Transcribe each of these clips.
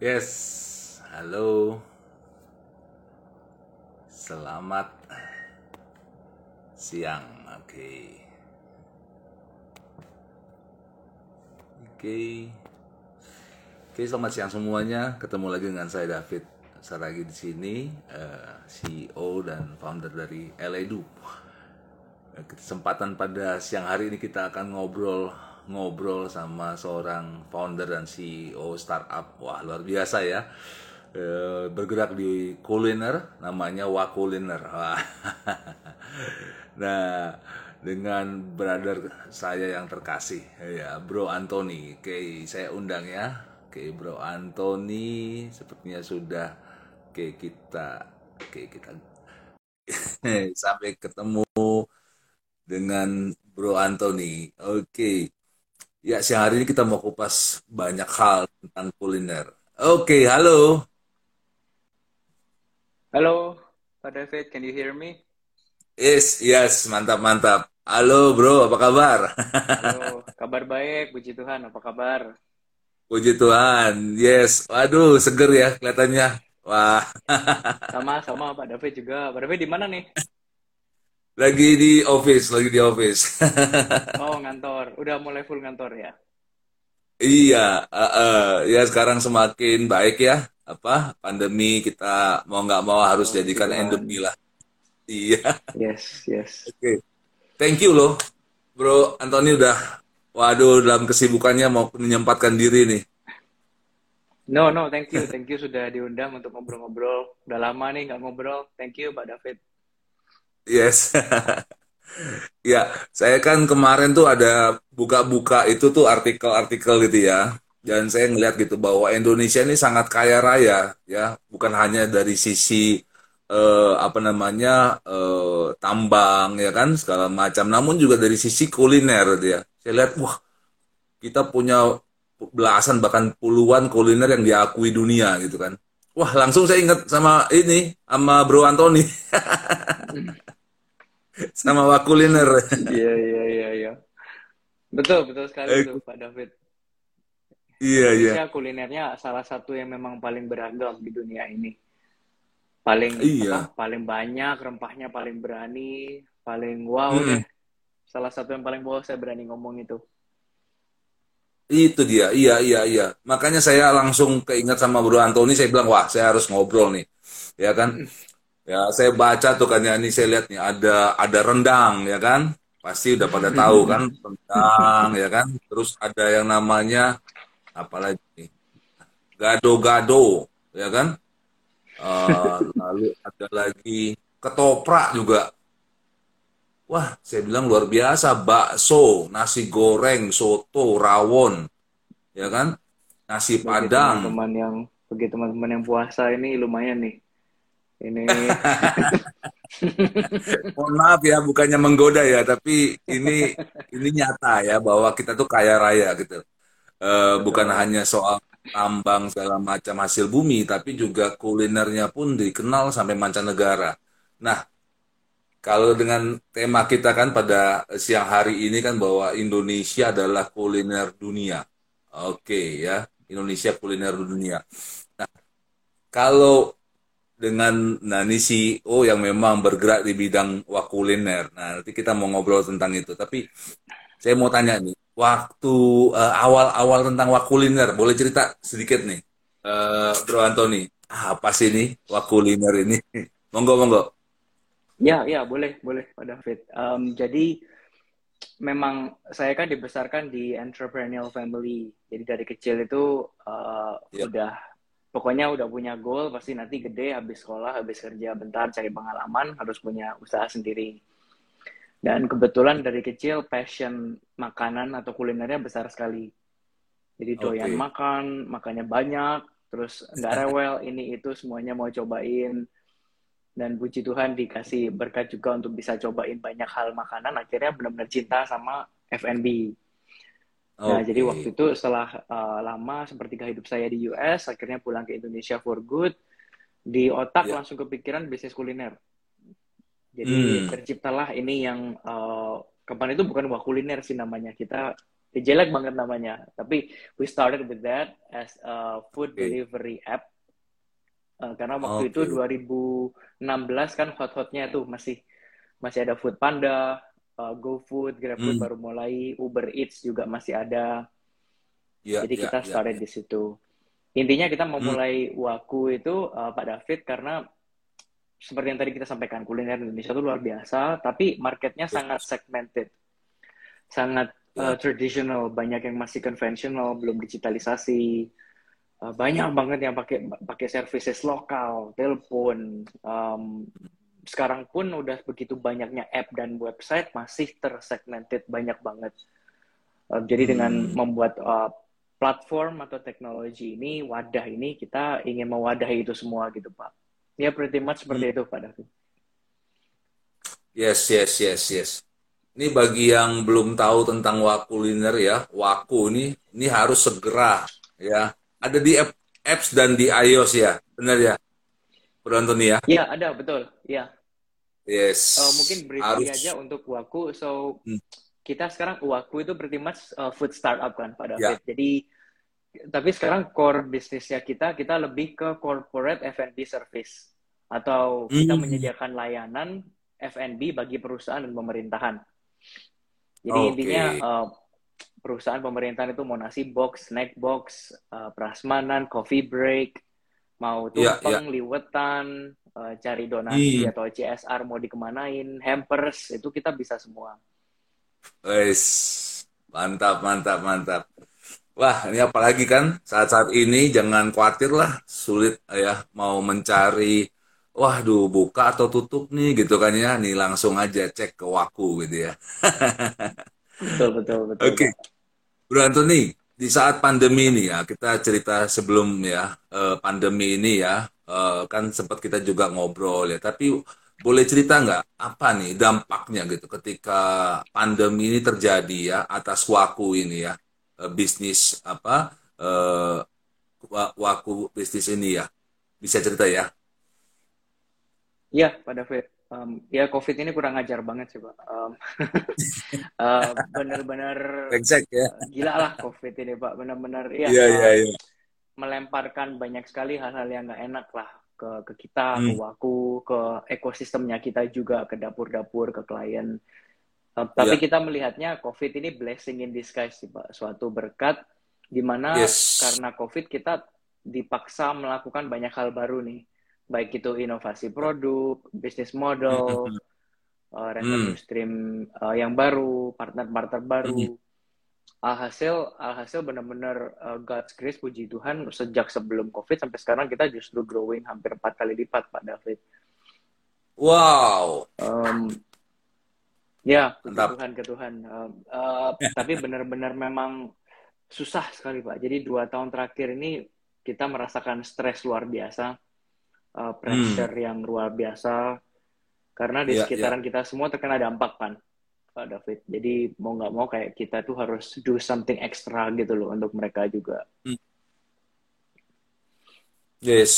Yes, halo. Selamat siang. Oke. Oke. Oke, selamat siang semuanya. Ketemu lagi dengan saya David Saragi di sini, eh, CEO dan founder dari. Eh, Kesempatan pada siang hari ini kita akan ngobrol ngobrol sama seorang founder dan CEO startup. Wah, luar biasa ya. Eh, bergerak di kuliner namanya Wakuliner. Nah, dengan brother saya yang terkasih ya, Bro Anthony. Oke, saya undang ya. Oke, Bro Anthony sepertinya sudah oke kita oke kita sampai ketemu dengan Bro Anthony. Oke. Ya, siang hari ini kita mau kupas banyak hal tentang kuliner. Oke, halo. Halo, Pak David, can you hear me? Yes, yes, mantap, mantap. Halo, bro, apa kabar? Halo, kabar baik, puji Tuhan, apa kabar? Puji Tuhan, yes. Waduh, seger ya kelihatannya. Wah, Sama, sama Pak David juga. Pak David di mana nih? Lagi di office, lagi di office. Oh, ngantor. Udah mulai full ngantor ya? Iya, eh, eh, ya sekarang semakin baik ya. Apa pandemi kita mau nggak mau harus Oh, jadikan Tuhan. endemi lah. Iya, Yes, yes. oke. Thank you loh, bro. Anthony udah, waduh, dalam kesibukannya mau menyempatkan diri nih. No, no, thank you. Thank you sudah diundang untuk ngobrol-ngobrol. Udah lama nih nggak ngobrol. Thank you, Pak David. Yes. Ya, saya kan kemarin tuh ada buka-buka itu tuh artikel-artikel gitu ya. Dan saya ngeliat gitu bahwa Indonesia ini sangat kaya raya ya, bukan hanya dari sisi eh, apa namanya eh, tambang ya kan segala macam, namun juga dari sisi kuliner gitu ya. Saya lihat wah, kita punya belasan bahkan puluhan kuliner yang diakui dunia gitu kan. Wah, langsung saya ingat sama ini sama Bro Anthony sama Wakuliner. Iya, iya, iya, iya. Betul, betul sekali Eh, itu, Pak David. Iya, iya. Indonesia kulinernya salah satu yang memang paling beragam di dunia ini. Paling Iya. apa? Paling banyak, rempahnya paling berani, paling wow Mm-mm. deh. Salah satu yang paling wow saya berani ngomong itu. Itu dia. Iya, iya, iya. Makanya saya langsung keinget sama Bro Antoni, saya bilang, wah, saya harus ngobrol nih. Ya kan? Ya, saya baca tuh kan ya, ini saya lihat nih ada ada rendang, ya kan? Pasti udah pada tahu kan, rendang, ya kan? Terus ada yang namanya apalagi nih? Gado-gado, ya kan? Eh, lalu ada lagi ketoprak juga. Wah, saya bilang luar biasa, bakso, nasi goreng, soto, rawon, ya kan? Nasi Bagi Padang. teman-teman yang bagi teman-teman yang puasa ini lumayan nih. Ini Mohon maaf ya, bukannya menggoda ya, tapi ini ini nyata ya bahwa kita tuh kaya raya gitu. Eh, bukan betul. hanya soal tambang segala macam hasil bumi, tapi juga kulinernya pun dikenal sampai mancanegara. Nah, kalau dengan tema kita kan pada siang hari ini kan bahwa Indonesia adalah kuliner dunia. Oke ya, Indonesia kuliner dunia. Nah, kalau dengan ini CEO yang memang bergerak di bidang wakuliner. Nah, nanti kita mau ngobrol tentang itu. Tapi saya mau tanya nih, waktu eh, awal-awal tentang wakuliner, boleh cerita sedikit nih, eh, Bro Antoni. Apa sih ini wakuliner ini? Monggo, monggo. ya, ya boleh, boleh Pak David. Em, jadi memang saya kan dibesarkan di entrepreneurial family. Jadi dari kecil itu eh, Ya, udah pokoknya udah punya goal pasti nanti gede habis sekolah, habis kerja bentar cari pengalaman harus punya usaha sendiri. Dan kebetulan dari kecil passion makanan atau kulinernya besar sekali. Jadi doyan makan, makannya banyak, terus nggak rewel, ini itu semuanya mau cobain. Dan puji Tuhan dikasih berkat juga untuk bisa cobain banyak hal makanan, akhirnya benar-benar cinta sama F&B. Nah, jadi waktu itu setelah uh, lama sepertiga hidup saya di US, akhirnya pulang ke Indonesia for good, di otak Ya. langsung kepikiran bisnis kuliner. Jadi Hmm. terciptalah ini yang uh, kapan itu bukan wah kuliner sih namanya, kita jelek banget namanya. Tapi we started with that as a food okay. delivery app. Uh, karena waktu okay. itu 2016 kan hot-hotnya tuh masih masih ada Food Panda, uh, GoFood, GrabFood hmm. baru mulai, Uber Eats juga masih ada. Yeah, Jadi yeah, kita ya, started yeah. di situ. Intinya kita memulai hmm. Waku itu uh, Pak David karena seperti yang tadi kita sampaikan kuliner Indonesia itu luar biasa, tapi marketnya yes. sangat segmented, sangat uh, traditional, banyak yang masih konvensional, belum digitalisasi, uh, banyak banget yang pakai pakai services lokal, telepon. Um, sekarang pun udah begitu banyaknya app dan website masih tersegmented banyak banget. Uh, jadi hmm. dengan membuat uh, platform atau teknologi ini, wadah ini kita ingin mewadahi itu semua gitu Pak. Ya pretty much seperti hmm. itu Pak David. Yes, yes, yes, yes. Ini bagi yang belum tahu tentang Wakuliner ya, Waku ini ini harus segera ya. Ada di app, apps dan di iOS ya, benar ya? Bro Antoni ya? Iya, ada betul. Iya. Yes. Uh, mungkin briefly harus. aja untuk Waku. So hmm. kita sekarang Waku itu pretty much uh, food startup kan Pak David. Ya. Jadi tapi sekarang core bisnisnya kita kita lebih ke corporate F&B service atau kita hmm. menyediakan layanan F&B bagi perusahaan dan pemerintahan. Jadi okay. intinya uh, perusahaan pemerintahan itu mau nasi box, snack box, uh, prasmanan, coffee break, mau iya, tumpeng, yeah, yeah. liwetan, uh, cari donasi hmm. atau CSR mau dikemanain, hampers itu kita bisa semua. Guys, mantap, mantap, mantap. Wah, ini apalagi kan saat-saat ini jangan khawatir lah sulit ya mau mencari waduh buka atau tutup nih gitu kan ya nih langsung aja cek ke waku gitu ya betul betul betul oke okay. Bro Anthony di saat pandemi ini ya kita cerita sebelum ya eh, pandemi ini ya eh, kan sempat kita juga ngobrol ya. Tapi boleh cerita nggak apa nih dampaknya gitu ketika pandemi ini terjadi ya atas waku ini ya eh, bisnis apa waku bisnis ini ya? Bisa cerita ya? Iya, Pak David. Um, ya COVID ini kurang ajar banget sih, Pak. Um, uh, bener-bener exact, ya. gila lah COVID ini, Pak. Bener-bener, ya. Iya, iya, iya. Melemparkan banyak sekali hal-hal yang nggak enak lah ke ke kita, hmm. ke Waku, ke ekosistemnya kita juga, ke dapur-dapur, ke klien. Uh, tapi yeah. kita melihatnya COVID ini blessing in disguise sih, Pak. Suatu berkat di mana yes. karena COVID kita dipaksa melakukan banyak hal baru nih baik itu inovasi produk, bisnis model, uh, revenue hmm. stream uh, yang baru, partner-partner baru. Hmm. Alhasil, alhasil benar-benar uh, God's grace, puji Tuhan, sejak sebelum COVID sampai sekarang kita justru growing hampir empat kali lipat, Pak David. Wow. Um, ya, puji Tuhan ke Tuhan. Uh, uh, tapi benar-benar memang susah sekali, Pak. Jadi dua tahun terakhir ini kita merasakan stres luar biasa uh, pressure hmm. yang luar biasa karena di yeah, sekitaran yeah. kita semua terkena dampak kan Pak David jadi mau nggak mau kayak kita tuh harus do something extra gitu loh untuk mereka juga hmm. yes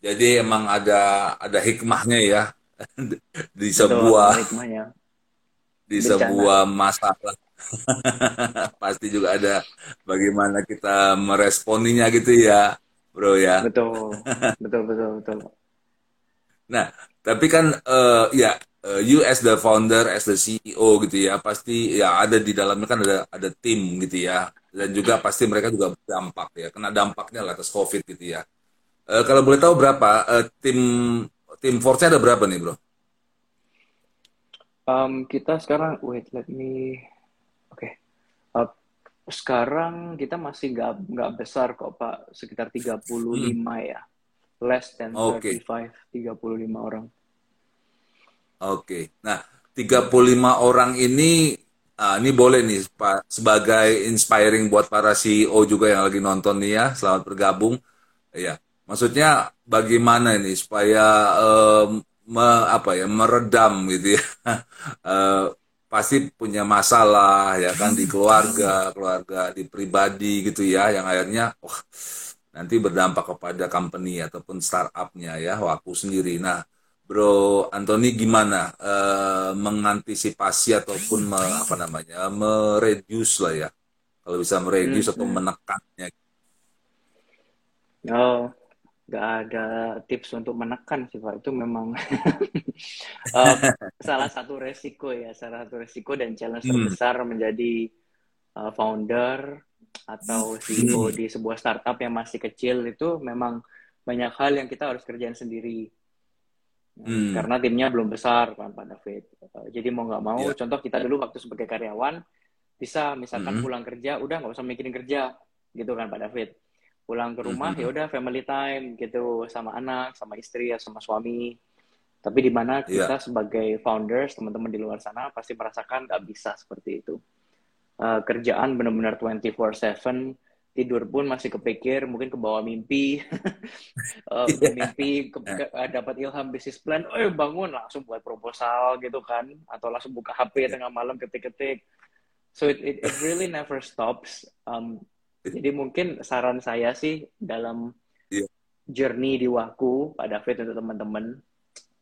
jadi emang ada ada hikmahnya ya di sebuah hikmahnya. di Bencana. sebuah masalah pasti juga ada bagaimana kita meresponinya gitu ya bro ya. Betul, betul, betul, betul. Nah, tapi kan uh, ya uh, you as the founder, as the CEO gitu ya, pasti ya ada di dalamnya kan ada ada tim gitu ya, dan juga pasti mereka juga berdampak ya, kena dampaknya lah atas COVID gitu ya. Uh, kalau boleh tahu berapa uh, tim tim force ada berapa nih bro? Um, kita sekarang, wait, let me, sekarang kita masih nggak nggak besar kok Pak, sekitar 35 hmm. ya. Less than okay. 35, 35 orang. Oke. Okay. Nah, 35 orang ini ah, ini boleh nih Pak sebagai inspiring buat para CEO juga yang lagi nonton nih ya. Selamat bergabung. Ya. Maksudnya bagaimana ini supaya um, me, apa ya meredam gitu ya uh, pasti punya masalah ya kan di keluarga, keluarga di pribadi gitu ya yang akhirnya wah nanti berdampak kepada company ataupun startupnya ya waktu sendiri. Nah, Bro Anthony gimana uh, mengantisipasi ataupun me, apa namanya mereduce lah ya kalau bisa mereduce hmm, atau hmm. menekannya oh nggak ada tips untuk menekan sih pak itu memang uh, salah satu resiko ya salah satu resiko dan challenge hmm. terbesar menjadi uh, founder atau CEO hmm. di sebuah startup yang masih kecil itu memang banyak hal yang kita harus kerjain sendiri hmm. karena timnya belum besar kan Pak David uh, jadi mau nggak mau yeah. contoh kita dulu waktu sebagai karyawan bisa misalkan hmm. pulang kerja udah nggak usah mikirin kerja gitu kan Pak David pulang ke rumah mm-hmm. ya udah family time gitu sama anak sama istri ya sama suami tapi di mana iya. kita yeah. sebagai founders teman-teman di luar sana pasti merasakan nggak bisa seperti itu uh, kerjaan benar-benar 24/7 tidur pun masih kepikir mungkin ke bawah mimpi uh, yeah. mimpi ke, ke, uh, dapat ilham bisnis plan oh bangun langsung buat proposal gitu kan atau langsung buka HP yeah. tengah malam ketik-ketik so it, it, it really never stops um, jadi mungkin saran saya sih dalam yeah. journey di Waku, Pak David untuk teman-teman,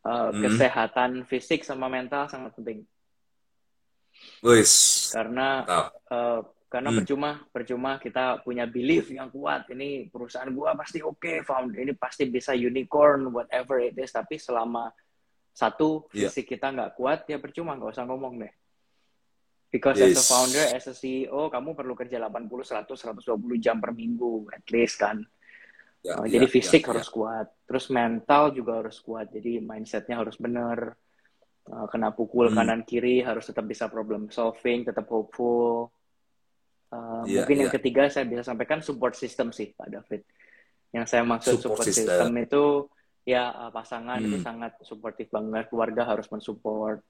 uh, hmm. kesehatan fisik sama mental sangat penting. Wis. Karena uh, karena hmm. percuma percuma kita punya belief yang kuat ini perusahaan gua pasti oke okay, found ini pasti bisa unicorn whatever it is tapi selama satu iya. fisik yeah. kita nggak kuat ya percuma nggak usah ngomong deh Because yes. as a founder, as a CEO, kamu perlu kerja 80, 100, 120 jam per minggu, at least kan. Ya, uh, ya, jadi fisik ya, harus ya. kuat, terus mental juga harus kuat. Jadi mindsetnya harus benar. Uh, kena pukul hmm. kanan kiri harus tetap bisa problem solving, tetap hopeful. Uh, ya, mungkin ya. yang ketiga saya bisa sampaikan support system sih, Pak David. Yang saya maksud support, support system. system itu ya uh, pasangan hmm. itu sangat supportive banget, keluarga harus mensupport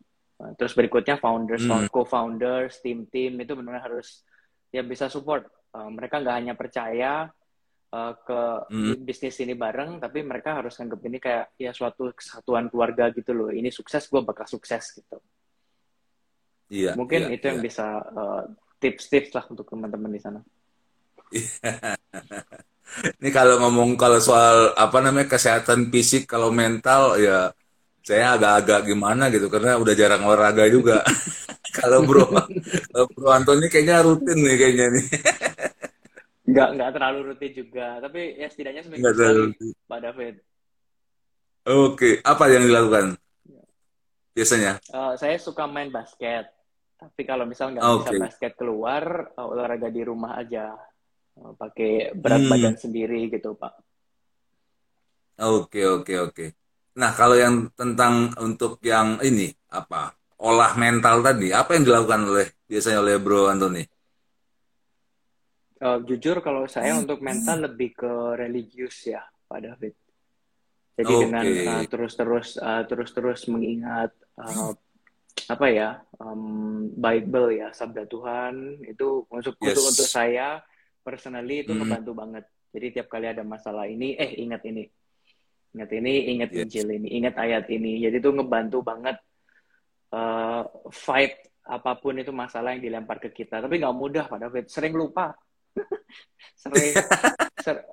terus berikutnya founders, hmm. co-founders, tim-tim itu benar-benar harus ya bisa support. Uh, mereka nggak hanya percaya uh, ke hmm. bisnis ini bareng, tapi mereka harus anggap ini kayak ya suatu kesatuan keluarga gitu loh. Ini sukses, gue bakal sukses gitu. Iya. Mungkin iya, itu iya. yang bisa uh, tips-tips lah untuk teman-teman di sana. ini kalau ngomong kalau soal apa namanya kesehatan fisik, kalau mental ya saya agak-agak gimana gitu karena udah jarang olahraga juga. kalau bro, kalau bro Antoni kayaknya rutin nih kayaknya nih. Enggak, enggak terlalu rutin juga, tapi ya setidaknya seminggu sekali, Pak David. Oke, apa yang dilakukan biasanya? Uh, saya suka main basket, tapi kalau misal nggak okay. bisa basket keluar, uh, olahraga di rumah aja, uh, pakai berat hmm. badan sendiri gitu, Pak. Oke, oke, oke. Nah, kalau yang tentang untuk yang ini apa? Olah mental tadi, apa yang dilakukan oleh biasanya oleh Bro Anthony? Uh, jujur kalau saya hmm. untuk mental lebih ke religius ya, Pak David. Jadi okay. dengan uh, terus-terus uh, terus-terus mengingat uh, apa ya um, Bible ya sabda Tuhan itu untuk yes. untuk untuk saya personally itu mm. ngebantu banget. Jadi tiap kali ada masalah ini, eh ingat ini, ingat ini ingat yes. Injil ini ingat ayat ini. Jadi itu ngebantu banget uh, fight apa pun itu masalah yang dilempar ke kita. Tapi nggak mudah pada David. Sering lupa. Sering ser,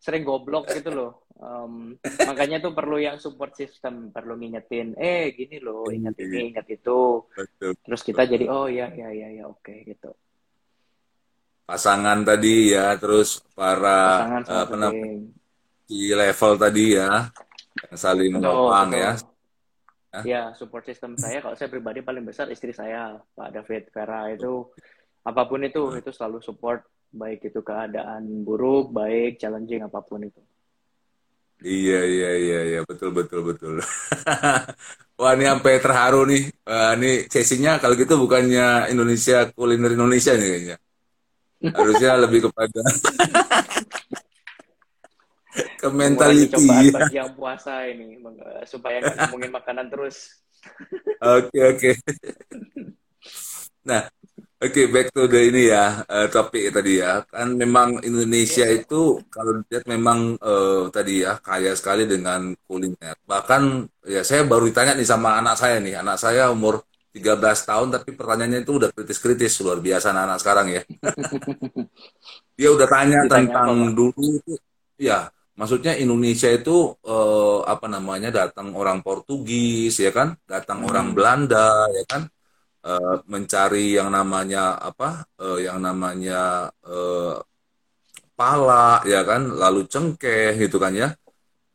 sering goblok gitu loh. Um, makanya tuh perlu yang support system perlu ngingetin eh gini loh ingat ini ingat itu. Terus kita jadi oh ya ya ya ya oke okay, gitu. Pasangan tadi ya terus para pasangan uh, di level tadi ya yang saling menopang ya. Ya, support system saya kalau saya pribadi paling besar istri saya, Pak David Vera itu apa pun itu hmm. itu selalu support baik itu keadaan buruk, baik challenging apa pun itu. Iya iya iya iya betul betul betul. Wah ini sampai terharu nih. Wah, ini sesinya kalau gitu bukannya Indonesia kuliner Indonesia nih kayaknya. Harusnya lebih kepada ke mentality ya. bagi yang puasa ini supaya nggak ngomongin makanan terus. Oke oke. Okay, okay. nah oke okay, back to the ini ya uh, topik tadi ya. Kan memang Indonesia yeah. itu kalau dilihat memang uh, tadi ya kaya sekali dengan kuliner. Bahkan ya saya baru ditanya nih sama anak saya nih. Anak saya umur 13 tahun tapi pertanyaannya itu udah kritis-kritis. Luar biasa anak, -anak sekarang ya. Dia udah tanya Ditanya tentang apa, dulu itu ya Maksudnya Indonesia itu eh, apa namanya datang orang Portugis ya kan, datang orang Hmm. Belanda ya kan, eh, mencari yang namanya apa, eh, yang namanya eh, pala ya kan, lalu cengkeh gitu kan ya,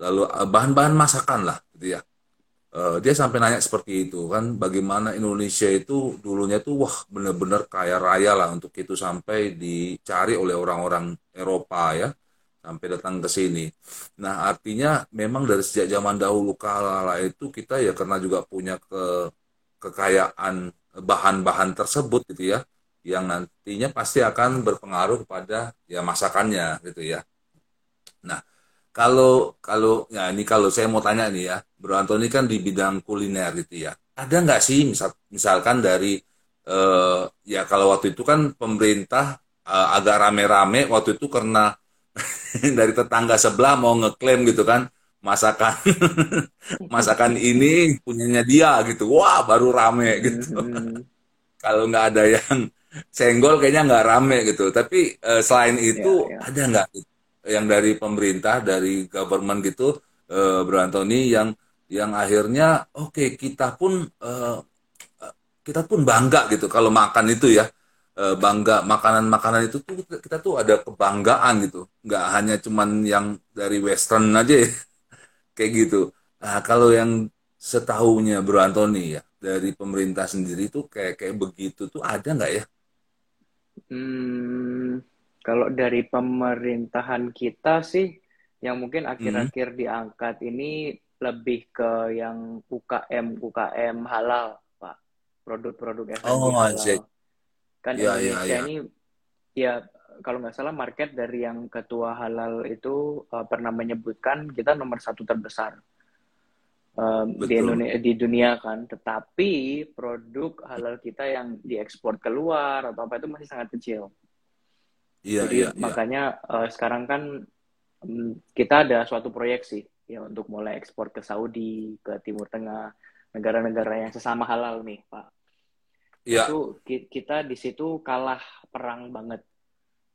lalu eh, bahan-bahan masakan lah gitu ya. Eh, dia sampai nanya seperti itu kan, bagaimana Indonesia itu dulunya tuh wah bener-bener kaya raya lah untuk itu sampai dicari oleh orang-orang Eropa ya sampai datang ke sini. Nah, artinya memang dari sejak zaman dahulu kala itu kita ya karena juga punya ke kekayaan bahan-bahan tersebut gitu ya, yang nantinya pasti akan berpengaruh kepada ya masakannya gitu ya. Nah, kalau kalau ya ini kalau saya mau tanya nih ya, Bro Antoni kan di bidang kuliner gitu ya. Ada nggak sih misal, misalkan dari eh, ya kalau waktu itu kan pemerintah eh, agak rame-rame waktu itu karena dari tetangga sebelah mau ngeklaim gitu kan masakan masakan ini punyanya dia gitu wah baru rame gitu Mhm. kalau nggak ada yang senggol kayaknya nggak rame gitu tapi eh, selain Ya, itu ya. ada nggak gitu, yang dari pemerintah dari government gitu eh, Bro Antoni yang yang akhirnya oke kita pun eh, kita pun bangga gitu kalau makan itu ya Eh, bangga makanan-makanan itu tuh kita, kita tuh ada kebanggaan gitu nggak hanya cuman yang dari western aja ya kayak gitu nah kalau yang setahunya Bro Antoni ya dari pemerintah sendiri tuh kayak kayak begitu tuh ada nggak ya Hmm, kalau dari pemerintahan kita sih, yang mungkin Hmm. akhir-akhir diangkat ini lebih ke yang UKM UKM halal, Pak. Produk-produk oh halal. Kan ya Indonesia ya ini ya kalau nggak salah market dari yang ketua halal itu eh, pernah menyebutkan kita nomor satu terbesar eh, di Indonesia di dunia kan. Tetapi produk halal kita yang diekspor keluar atau apa itu masih sangat kecil. iya Jadi iya iya makanya eh, sekarang kan mm, kita ada suatu proyeksi ya untuk mulai ekspor ke Saudi, ke Timur Tengah, negara-negara yang sesama halal nih, Pak. Iya Itu ki- kita di situ kalah perang banget.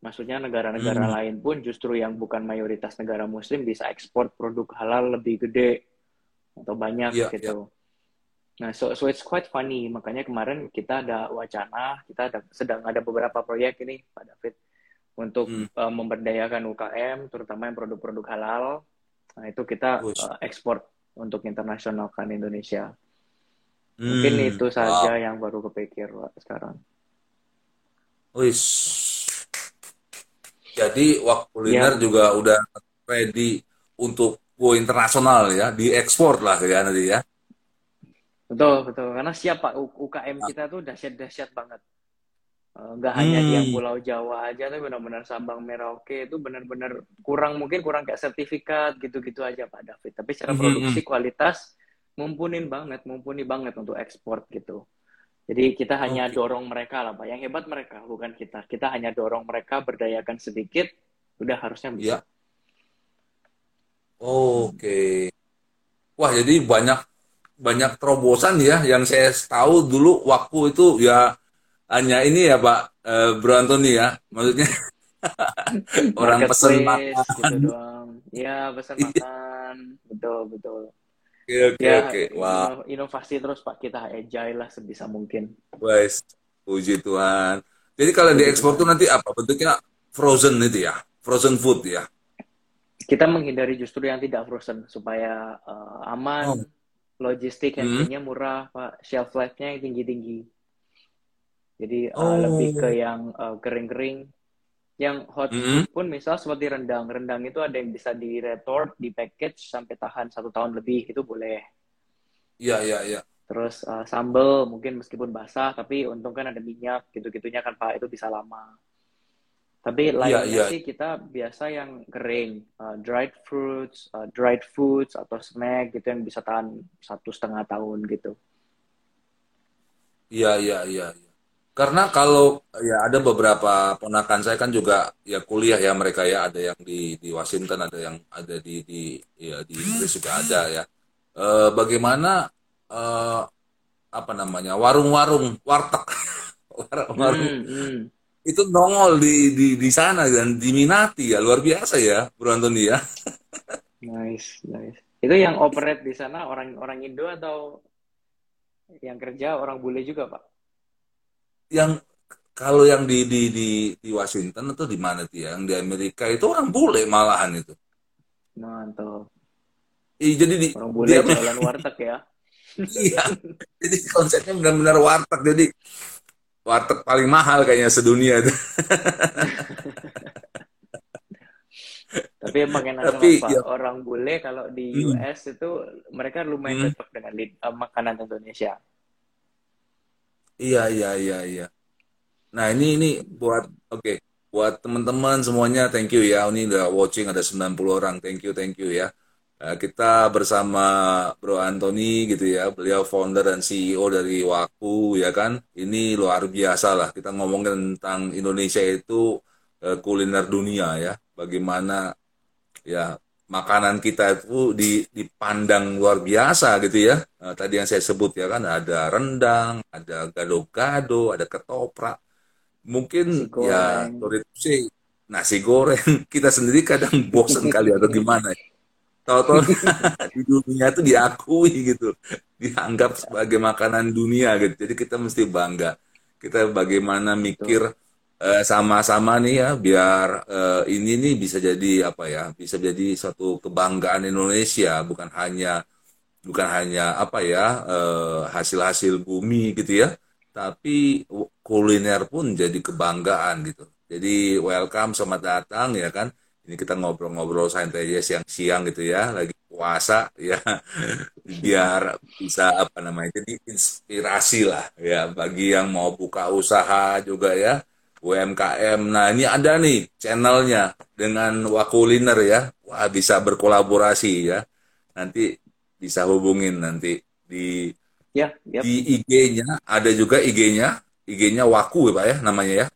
Maksudnya negara-negara Hmm, lain pun justru yang bukan mayoritas negara muslim bisa ekspor produk halal lebih gede atau banyak iya gitu. Nah, so, so it's quite funny. Makanya kemarin kita ada wacana, kita ada, sedang ada beberapa proyek ini, Pak David, untuk Hmm, uh, memberdayakan UKM, terutama yang produk-produk halal. Nah, itu kita uh, ekspor untuk internasionalkan Indonesia. Mungkin Hmm, itu wow saja yang baru kepikir Pak, sekarang. Wis. Jadi wak kuliner Ya, juga udah ready untuk go internasional ya, diekspor lah ya nanti ya. betul, betul. Karena siapa UKM kita tuh dahsyat-dahsyat banget. Uh, nggak hanya di Hmm, Pulau Jawa aja, tapi benar-benar Sabang Merauke itu benar-benar kurang, mungkin kurang kayak sertifikat gitu-gitu aja Pak David. Tapi secara hmm, hmm, produksi hmm. kualitas mumpunin banget, mumpuni banget untuk ekspor gitu. Jadi kita hanya dorong mereka lah Pak. Yang hebat mereka, bukan kita. Kita hanya dorong mereka berdayakan sedikit, udah harusnya bisa. Ya, oke. Wah, jadi banyak banyak terobosan ya yang saya tahu dulu waktu itu ya hanya ini ya Pak eh, Bro Antoni ya. Maksudnya orang pesen gitu makan. doang. Ya, pesan Iya, makan. Betul, betul. Oke, oke, Ya, oke. Wah, ino- inovasi terus Pak. Kita agile lah sebisa mungkin. wes. Puji Tuhan. Jadi kalau diekspor tuh nanti apa? Bentuknya frozen itu ya. Frozen food ya. Kita menghindari justru yang tidak frozen supaya uh, Oh. aman, logistik Hmm. handlingnya murah, Pak. Shelf life-nya yang tinggi-tinggi. Jadi uh, lebih ke Oh. yang uh, kering-kering. Yang hot Hmm. food pun misal seperti rendang. Rendang itu ada yang bisa di retort, di package sampai tahan satu tahun lebih. Itu boleh. Iya, iya, iya. Terus uh, sambal mungkin meskipun basah, tapi untung kan ada minyak gitu-gitunya kan Pak. Itu bisa lama. Tapi Iya, lainnya iya. sih kita biasa yang kering, uh, dried fruits, uh, dried foods atau snack gitu yang bisa tahan satu setengah tahun gitu. Iya, iya, iya. Karena kalau ya ada beberapa ponakan saya kan juga ya kuliah ya mereka ya ada yang di di Washington ada yang ada di di ya di Inggris juga ada ya. Eh, bagaimana eh, apa namanya warung-warung warteg warung-warung Hmm, hmm. itu nongol di di di sana dan diminati ya luar biasa ya Bro Antoni ya. Nice, nice. Itu yang operate di sana orang orang Indo atau yang kerja orang bule juga, Pak? Yang kalau yang di di di di Washington atau di mana tuh ya? Yang di Amerika itu orang bule malahan itu. Mantap. Iya, jadi di Orang bule jualan warteg ya. iya. Jadi konsepnya benar-benar warteg. Jadi warteg paling mahal kayaknya sedunia itu. Tapi emang enak Tapi ya, Orang bule kalau di hmm, US itu mereka lumayan hmm. cocok dengan eh, makanan Indonesia. Iya, iya, iya, iya. Nah, ini ini buat oke, buat teman-teman semuanya thank you ya. Ini udah watching ada 90 orang. Thank you, thank you ya. Eh, kita bersama Bro Anthony gitu ya. Beliau founder dan CEO dari Waku ya kan. Ini luar biasa lah. Kita ngomongin tentang Indonesia itu eh, kuliner dunia ya. Bagaimana ya makanan kita itu di, dipandang luar biasa gitu ya. Eh, tadi yang saya sebut ya kan ada rendang, ada gado-gado, ada ketoprak. Nasi Mungkin ya say, nasi goreng kita sendiri kadang bosen kali atau gimana. ya. Tahu-tahu di dunia itu diakui gitu, dianggap sebagai makanan dunia gitu. Jadi kita mesti bangga. Kita bagaimana mikir Betul. Eh, sama-sama nih ya, biar eh, ini nih bisa jadi apa ya, bisa jadi suatu kebanggaan Indonesia, bukan hanya bukan hanya apa ya eh, hasil-hasil bumi gitu ya, tapi kuliner pun jadi kebanggaan gitu. Jadi welcome, selamat datang ya kan. Ini kita ngobrol-ngobrol santai aja siang-siang gitu ya, lagi puasa ya, biar bisa apa namanya, jadi inspirasi lah ya bagi yang mau buka usaha juga ya, UMKM. Nah ini ada nih channelnya dengan Wakuliner ya, wah bisa berkolaborasi ya. Nanti bisa hubungin nanti di Ya, yap. di IG-nya ada juga IG-nya, IG-nya Waku ya Pak ya namanya ya.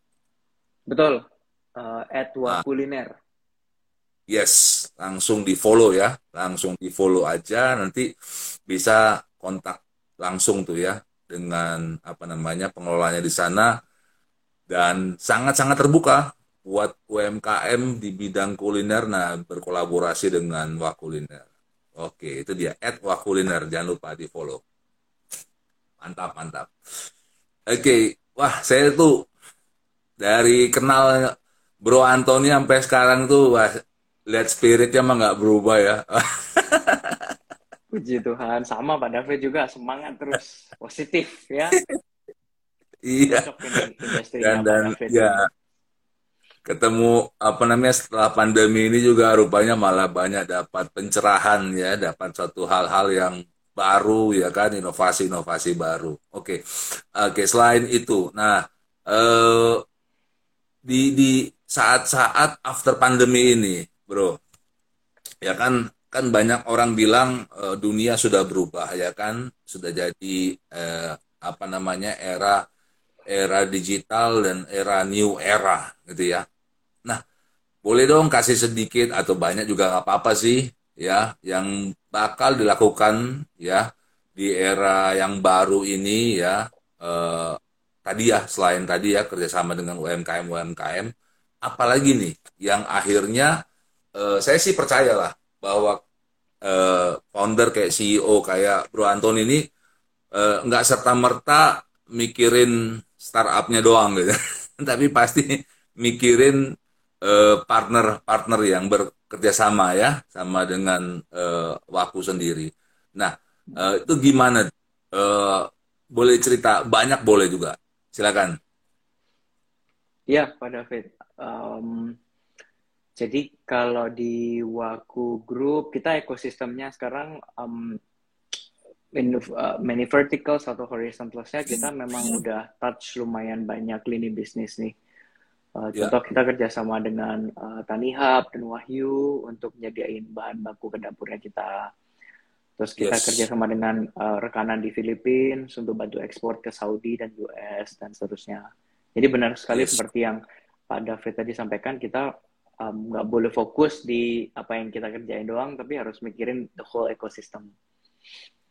Betul. Eh, at Nah, Wakuliner. yes, langsung di follow ya, langsung di follow aja nanti bisa kontak langsung tuh ya dengan apa namanya pengelolanya di sana dan sangat-sangat terbuka buat UMKM di bidang kuliner nah berkolaborasi dengan Wakuliner. Oke, itu dia @wakuliner jangan lupa di follow. Mantap, mantap. Oke, wah saya tuh dari kenal Bro Antoni sampai sekarang tuh wah, lihat spiritnya mah nggak berubah ya. Puji Tuhan. Sama Pak David juga semangat terus. Positif ya. iya. Dan dan ya ketemu apa namanya setelah pandemi ini juga rupanya malah banyak dapat pencerahan ya, dapat suatu hal-hal yang baru ya kan, inovasi-inovasi baru. Oke. Oke, selain itu, nah eh di di saat-saat after pandemi ini, Bro, ya kan kan banyak orang bilang eh, dunia sudah berubah ya kan sudah jadi eh, apa namanya era era digital dan era new era gitu ya. Nah boleh dong kasih sedikit atau banyak juga nggak apa-apa sih ya yang bakal dilakukan ya di era yang baru ini ya eh, tadi ya selain tadi ya kerjasama dengan UMKM UMKM apalagi nih yang akhirnya eh, saya sih percayalah bahwa eh, founder kayak CEO kayak Bro Anton ini eh, nggak serta merta mikirin startupnya doang gitu, tapi pasti mikirin partner-partner yang bekerja sama ya, sama dengan eh, Waku sendiri. Nah eh, itu gimana? Eh, boleh cerita banyak boleh juga, silakan. Ya, Pak David. Em, jadi kalau di Waku Group, kita ekosistemnya sekarang em, in, uh, many verticals atau horizontals kita memang udah touch lumayan banyak lini bisnis nih. Uh, Ya, contoh kita kerjasama dengan uh, Tanihub dan Wahyu untuk nyediain bahan baku ke dapurnya kita. Terus kita yes, kerjasama dengan uh, rekanan di Filipina untuk bantu ekspor ke Saudi dan US dan seterusnya. Jadi benar sekali yes, seperti yang Pak David tadi sampaikan, kita um, nggak boleh fokus di apa yang kita kerjain doang, tapi harus mikirin the whole ecosystem.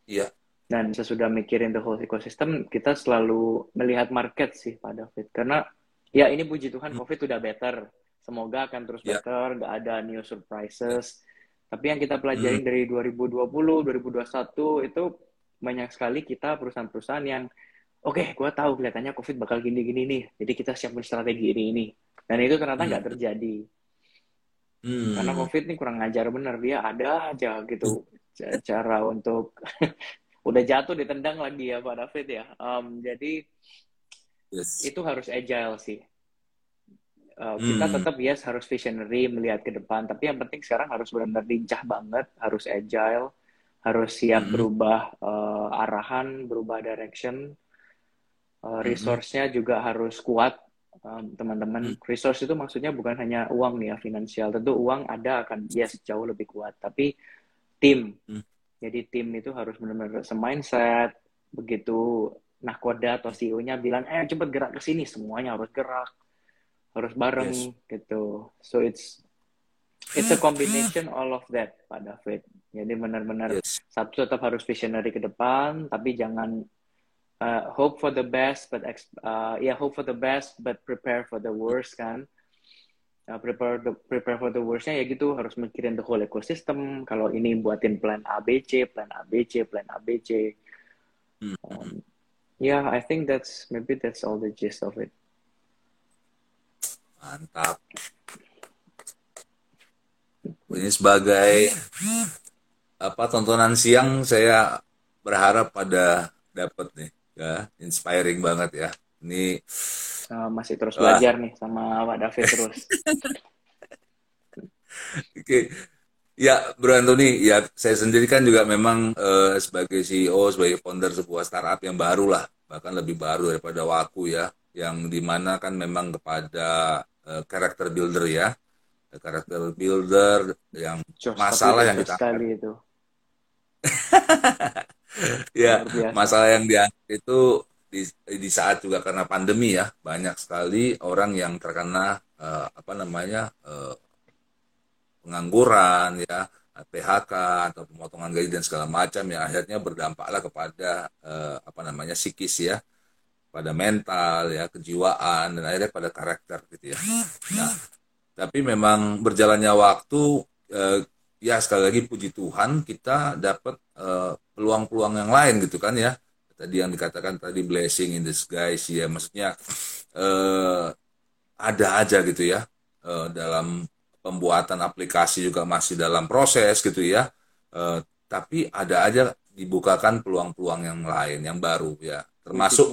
Iya, Dan sesudah mikirin the whole ecosystem, kita selalu melihat market sih Pak David. Karena ya ini puji Tuhan Hmm, COVID udah better. Semoga akan terus ya, better, nggak ada new surprises. Tapi yang kita pelajari hmm. dari 2020, 2021 itu banyak sekali kita perusahaan-perusahaan yang oke, okay, gue tahu kelihatannya COVID bakal gini-gini nih, jadi kita siapin strategi ini ini. Dan itu ternyata nggak hmm. terjadi. Hmm. Karena COVID ini kurang ngajar bener dia ada aja gitu cara untuk udah jatuh ditendang lagi ya Pak David ya. Um, jadi yes. itu harus agile sih Uh, hmm. Kita tetap yes harus visionary melihat ke depan, tapi yang penting sekarang harus benar-benar lincah banget, harus agile, harus siap hmm. berubah uh, arahan, berubah direction. Uh, resource-nya juga harus kuat, um, teman-teman. Hmm. Resource itu maksudnya bukan hanya uang nih ya finansial, tentu uang ada akan yes jauh lebih kuat, tapi tim. Hmm. Jadi tim itu harus benar-benar se-mindset, begitu nakoda atau CEO-nya bilang, eh cepet gerak ke sini, semuanya harus gerak harus bareng yes. gitu so it's it's a combination all of that Pak David jadi benar-benar yes. satu tetap harus visionary ke depan tapi jangan uh, hope for the best but uh, ya yeah, hope for the best but prepare for the worst kan uh, prepare the prepare for the worstnya ya gitu. Harus mikirin the whole ecosystem. Kalau ini buatin plan ABC plan ABC plan ABC hmm. um, yeah I think that's maybe that's all the gist of it. Mantap. Ini sebagai apa tontonan siang saya berharap pada dapat nih ya. Inspiring banget ya ini uh, masih terus belajar nih sama Pak David terus. Oke. Okay. ya Bro Anthony ya saya sendiri kan juga memang uh, sebagai CEO sebagai founder sebuah startup yang baru lah bahkan lebih baru daripada Waku ya yang di mana kan memang kepada karakter uh, builder ya. Karakter builder yang Josh, masalah yang kita sekali itu. Ya masalah yang diangkat itu di, di saat juga karena pandemi ya banyak sekali orang yang terkena uh, apa namanya uh, pengangguran ya PHK atau pemotongan gaji dan segala macam yang akhirnya berdampaklah kepada uh, apa namanya psikis ya pada mental ya kejiwaan dan akhirnya pada karakter gitu ya. Nah tapi memang berjalannya waktu eh, ya sekali lagi puji Tuhan kita dapat eh, peluang-peluang yang lain gitu kan ya tadi yang dikatakan tadi blessing in disguise ya. Maksudnya eh, ada aja gitu ya. Eh, dalam pembuatan aplikasi juga masih dalam proses gitu ya. Eh, tapi ada aja dibukakan peluang-peluang yang lain yang baru ya. Termasuk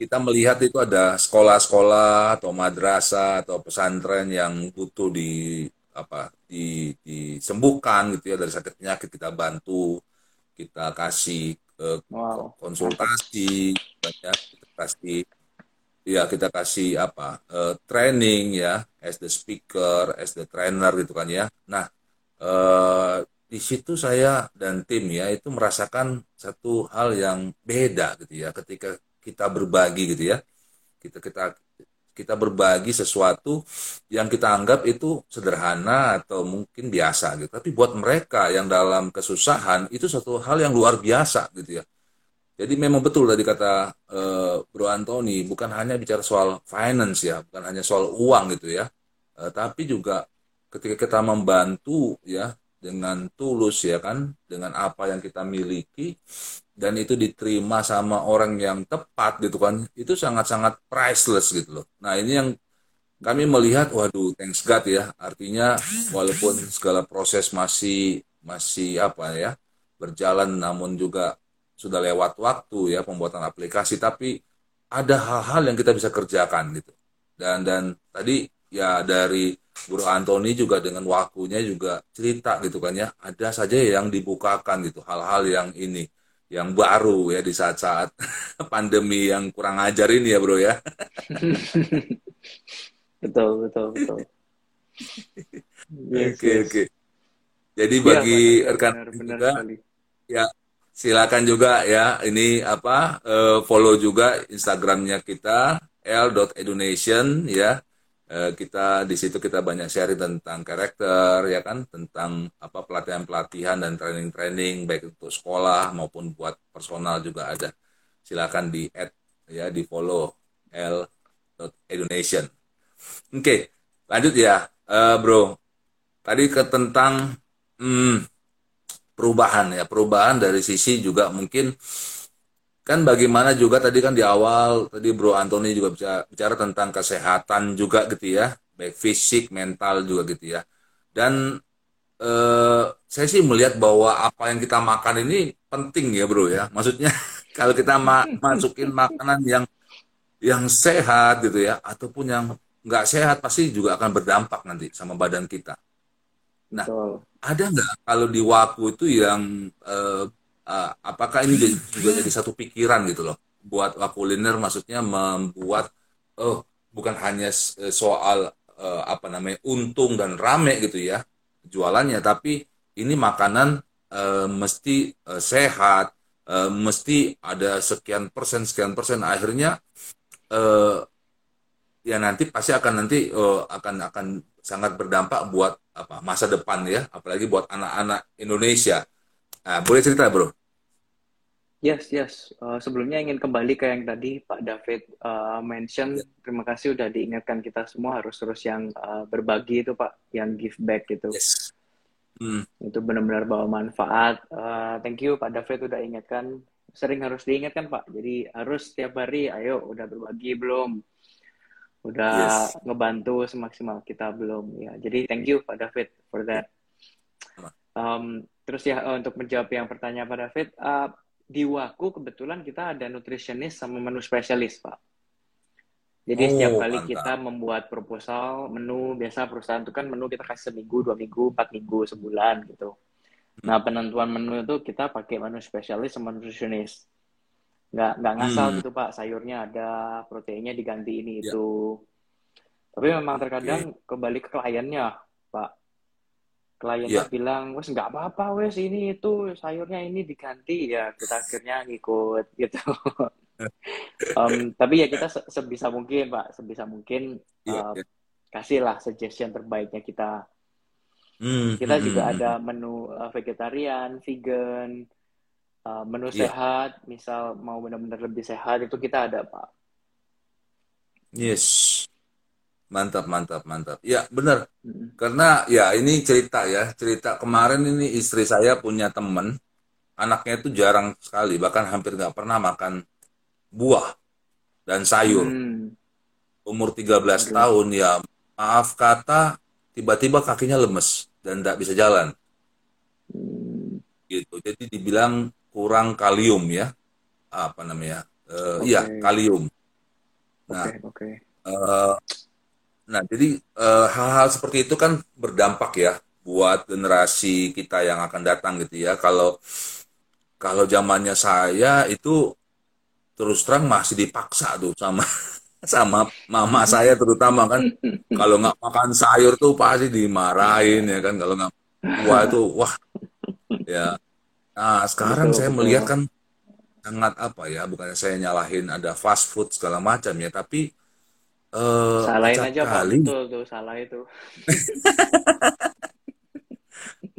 kita melihat itu ada sekolah-sekolah atau madrasah atau pesantren yang butuh di apa di disembuhkan gitu ya. Dari sakit penyakit kita bantu kita kasih uh, wow. konsultasi banyak kita kasih ya kita kasih apa uh, training ya as the speaker as the trainer gitu kan ya nah uh, di situ saya dan tim ya itu merasakan satu hal yang beda gitu ya ketika kita berbagi gitu ya kita kita kita berbagi sesuatu yang kita anggap itu sederhana atau mungkin biasa gitu. Tapi buat mereka yang dalam kesusahan itu satu hal yang luar biasa gitu ya. Jadi memang betul tadi kata uh, Bro Antoni bukan hanya bicara soal finance ya bukan hanya soal uang gitu ya. Uh, tapi juga ketika kita membantu ya dengan tulus ya kan dengan apa yang kita miliki dan itu diterima sama orang yang tepat gitu kan. Itu sangat-sangat priceless gitu loh. Nah ini yang kami melihat waduh thanks God ya. Artinya walaupun segala proses masih masih apa ya berjalan namun juga sudah lewat waktu ya pembuatan aplikasi tapi ada hal-hal yang kita bisa kerjakan gitu. Dan dan tadi ya dari Guru Antoni juga dengan waktunya juga cerita gitu kan ya. Ada saja yang dibukakan gitu hal-hal yang ini yang baru ya di saat-saat pandemi yang kurang ajar ini ya bro ya. Betul betul betul. Yes, oke yes. oke. Jadi ya, bagi ya, rekan juga ya silakan juga ya ini apa uh, follow juga Instagramnya kita l.edunation ya. Eh, kita di situ kita banyak sharing tentang karakter ya kan? Tentang apa pelatihan-pelatihan dan training-training baik untuk sekolah maupun buat personal juga ada. Silakan di add ya di follow l education oke okay, lanjut ya. Uh, bro tadi ke tentang hmm, perubahan ya, perubahan dari sisi juga mungkin kan bagaimana juga tadi kan di awal tadi Bro Anthony juga bicara, bicara tentang kesehatan juga gitu ya, baik fisik, mental juga gitu ya. Dan eh, saya sih melihat bahwa apa yang kita makan ini penting ya Bro ya. Maksudnya kalau kita ma masukin makanan yang yang sehat gitu ya, ataupun yang nggak sehat pasti juga akan berdampak nanti sama badan kita. Nah, Betul. ada nggak kalau di Waku itu yang eh, uh, apakah ini juga jadi satu pikiran gitu loh? Buat kuliner maksudnya membuat oh bukan hanya soal uh, apa namanya untung dan rame gitu ya jualannya tapi ini makanan uh, mesti uh, sehat uh, mesti ada sekian persen sekian persen. Akhirnya uh, ya nanti pasti akan nanti uh, akan akan sangat berdampak buat apa masa depan ya apalagi buat anak-anak Indonesia. Nah, boleh cerita bro Yes, yes. Uh, sebelumnya ingin kembali ke yang tadi Pak David uh, mention. Terima kasih udah diingatkan kita semua harus terus yang uh, berbagi itu Pak, yang give back gitu. Yes. Hmm. Itu benar-benar bawa manfaat. Uh, thank you Pak David udah ingatkan. Sering harus diingatkan Pak. Jadi harus setiap hari, ayo udah berbagi belum? Udah yes. ngebantu semaksimal kita belum? Ya. Jadi thank you Pak David for that. Um, terus ya untuk menjawab yang pertanyaan Pak David. Uh, di Waku kebetulan kita ada nutritionist sama menu spesialis, Pak. Jadi oh, setiap kali mantap. kita membuat proposal menu, biasa perusahaan itu kan menu kita kasih seminggu, dua minggu, empat minggu, sebulan gitu. Hmm. Nah penentuan menu itu kita pakai menu spesialis sama nutritionist. Nggak, nggak ngasal hmm. gitu Pak, sayurnya ada, proteinnya diganti ini ya. itu. Tapi memang terkadang okay. kembali ke kliennya, Pak klien yeah. bilang wes nggak apa-apa wes ini itu sayurnya ini diganti ya kita akhirnya ngikut gitu um, tapi ya kita sebisa mungkin pak sebisa mungkin yeah, uh, yeah. kasihlah suggestion terbaiknya kita mm, kita mm, juga mm, ada menu uh, vegetarian vegan uh, menu yeah. sehat misal mau benar-benar lebih sehat itu kita ada pak yes Mantap, mantap, mantap. Ya, benar. Karena ya ini cerita ya, cerita kemarin ini istri saya punya temen, anaknya itu jarang sekali, bahkan hampir nggak pernah makan buah dan sayur. Hmm. Umur 13 okay. tahun ya, maaf kata, tiba-tiba kakinya lemes dan tidak bisa jalan. Hmm. Gitu. Jadi dibilang kurang kalium ya, apa namanya? Uh, okay. Iya, kalium. Nah, okay, okay. Uh, Nah, jadi hal eh, hal-hal seperti itu kan berdampak ya buat generasi kita yang akan datang gitu ya. Kalau kalau zamannya saya itu terus terang masih dipaksa tuh sama sama mama saya terutama kan. Kalau nggak makan sayur tuh pasti dimarahin ya kan. Kalau nggak wah itu wah ya. Nah sekarang betul, saya melihat kan sangat apa ya bukannya saya nyalahin ada fast food segala macam ya tapi Uh, Salahin aja kali. Pak, betul tuh salah itu.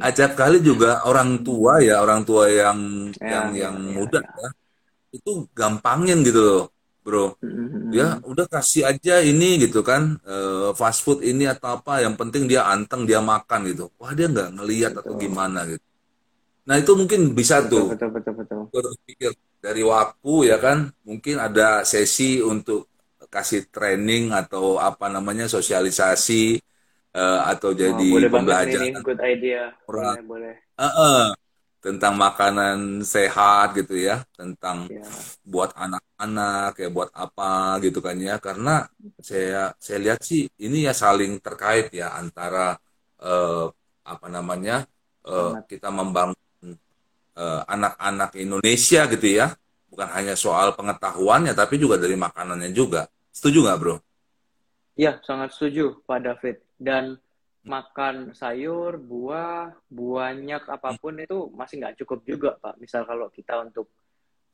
acap kali juga orang tua ya, orang tua yang ya, yang ya, yang ya, muda ya. ya. Itu gampangin gitu loh, Bro. Mm-hmm. Ya, udah kasih aja ini gitu kan, uh, fast food ini atau apa, yang penting dia anteng, dia makan gitu. Wah, dia nggak ngelihat atau gimana gitu. Nah, itu mungkin bisa betul, tuh. Betul, betul, betul. Berpikir dari waktu ya kan, mungkin ada sesi untuk kasih training atau apa namanya sosialisasi uh, atau oh, jadi oh, boleh pembelajaran. good idea. Boleh, boleh. Uh -uh, tentang makanan sehat gitu ya tentang yeah. buat anak-anak ya buat apa gitu kan ya. Karena saya saya lihat sih ini ya saling terkait ya antara uh, apa namanya uh, kita membangun anak-anak uh, Indonesia gitu ya. Bukan hanya soal pengetahuannya tapi juga dari makanannya juga Setuju nggak, bro? Iya, sangat setuju, Pak David. Dan makan sayur, buah, banyak apa pun itu masih nggak cukup juga, Pak. Misal kalau kita untuk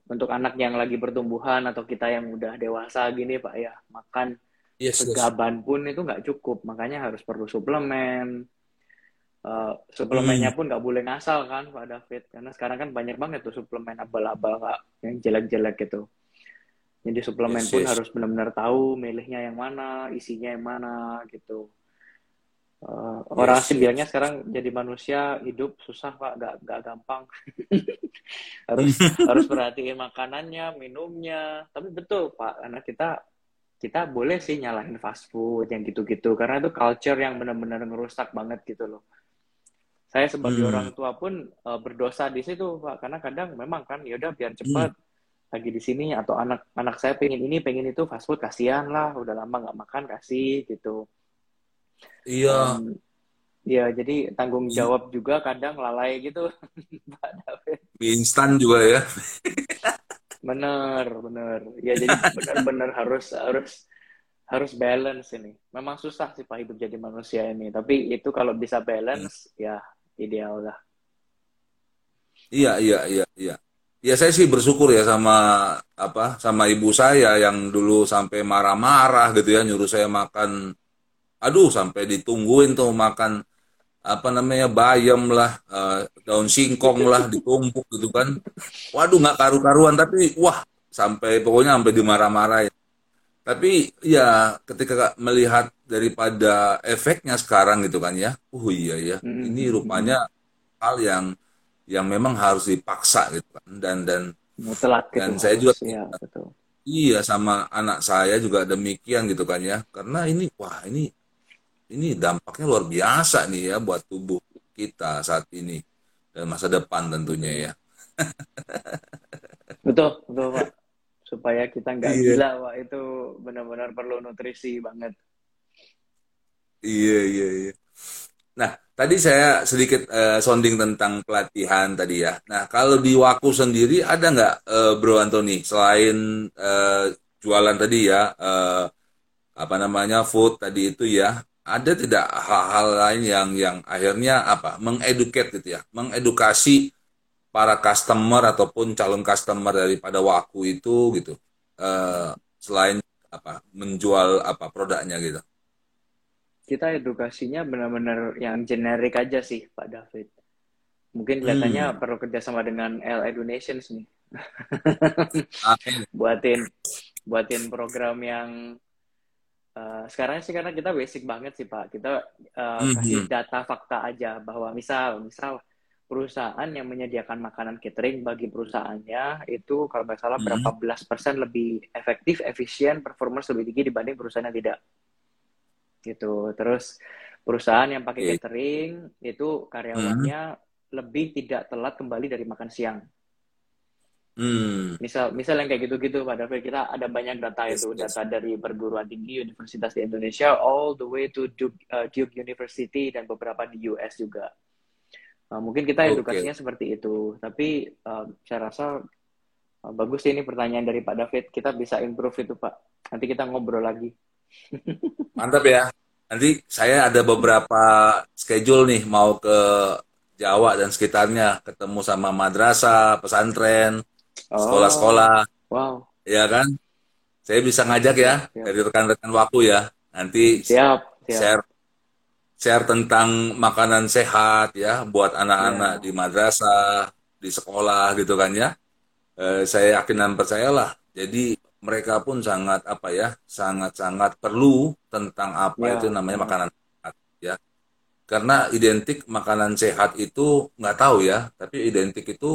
untuk anak yang lagi pertumbuhan atau kita yang udah dewasa gini, Pak ya, makan yes, segaban yes. pun itu nggak cukup. Makanya harus perlu suplemen. Uh, suplemennya hmm. pun nggak boleh ngasal kan, Pak David. Karena sekarang kan banyak banget tuh suplemen abal-abal yang jelek-jelek gitu. Jadi suplemen yes, pun yes. harus benar-benar tahu milihnya yang mana, isinya yang mana gitu. Uh, orang Yes, bilangnya sekarang jadi manusia hidup susah pak, gak, gak gampang. harus harus perhatiin makanannya, minumnya. Tapi betul pak, karena kita kita boleh sih nyalahin fast food yang gitu-gitu, karena itu culture yang benar-benar ngerusak banget gitu loh. Saya sebagai Hmm, orang tua pun uh, berdosa di situ pak, karena kadang memang kan yaudah biar hmm, cepat lagi di sini atau anak anak saya pengen ini pengen itu fast food kasihan lah, udah lama nggak makan kasih gitu. iya, Um, ya, jadi tanggung jawab juga kadang lalai gitu, Pak David. mie instan juga ya. Bener, bener. Ya, jadi benar-benar harus harus harus balance ini. Memang susah sih Pak hidup jadi manusia ini, tapi itu kalau bisa Hmm. balance, ya ideal lah. Iya, iya, iya, iya. Ya saya sih bersyukur ya sama apa sama ibu saya yang dulu sampai marah-marah gitu ya nyuruh saya makan. Aduh sampai ditungguin tuh makan apa namanya bayam lah eh, daun singkong lah ditumpuk gitu kan. Waduh nggak karu-karuan tapi wah sampai pokoknya sampai dimarah-marahin. Tapi ya ketika melihat daripada efeknya sekarang gitu kan ya oh iya ya Mm, ini rupanya hal yang yang memang harus dipaksa gitu kan dan dan Mutlak gitu dan saya juga ya betul. iya sama anak saya juga demikian gitu kan ya karena ini wah ini ini dampaknya luar biasa nih ya buat tubuh kita saat ini dan masa depan tentunya ya. Betul, betul Pak. Supaya kita nggak Iya, gila Pak, itu benar-benar perlu nutrisi banget. iya, iya, iya. Nah, tadi saya sedikit eh, sounding tentang pelatihan tadi ya. Nah, kalau di Waku sendiri ada nggak, eh, Bro Anthony, selain eh, jualan tadi ya, eh, apa namanya food tadi itu ya, ada tidak hal-hal lain yang yang akhirnya apa, mengeduket gitu ya, mengedukasi para customer ataupun calon customer daripada Waku itu gitu, eh, selain apa, menjual apa produknya gitu. Kita edukasinya benar-benar yang generik aja sih Pak David. Mungkin kelihatannya Hmm, perlu kerjasama dengan LA Donations nih. buatin buatin program yang eh, sekarang sih karena kita basic banget sih Pak. Kita eh, kasih Mhm. data fakta aja bahwa misal misal perusahaan yang menyediakan makanan catering bagi perusahaannya itu kalau nggak salah berapa Mhm. belas persen lebih efektif, efisien, performance lebih tinggi dibanding perusahaan yang tidak gitu. Terus perusahaan yang pakai Oke. catering itu karyawannya lebih tidak telat kembali dari makan siang. Hmm. Misal, misal yang kayak gitu-gitu, Pak David, kita ada banyak data Yes, itu, yes. data dari perguruan tinggi universitas di Indonesia, all the way to Duke, uh, Duke University dan beberapa di US juga. Uh, mungkin kita edukasinya seperti itu, tapi uh, saya rasa uh, bagus sih ini pertanyaan dari Pak David, kita bisa improve itu, Pak. Nanti kita ngobrol lagi. Mantap ya. Nanti saya ada beberapa schedule nih mau ke Jawa dan sekitarnya, ketemu sama madrasah, pesantren, Oh, sekolah-sekolah, wow, ya kan? Saya bisa ngajak ya siap, dari rekan-rekan waktu ya. Nanti siap, siap, share share tentang makanan sehat ya buat anak-anak ya, di madrasah, di sekolah gitu kan ya. Eh, saya yakin dan percayalah. Jadi mereka pun sangat apa ya, sangat-sangat perlu tentang apa ya, itu namanya makanan sehat ya. Karena identik makanan sehat itu nggak tahu ya, tapi identik itu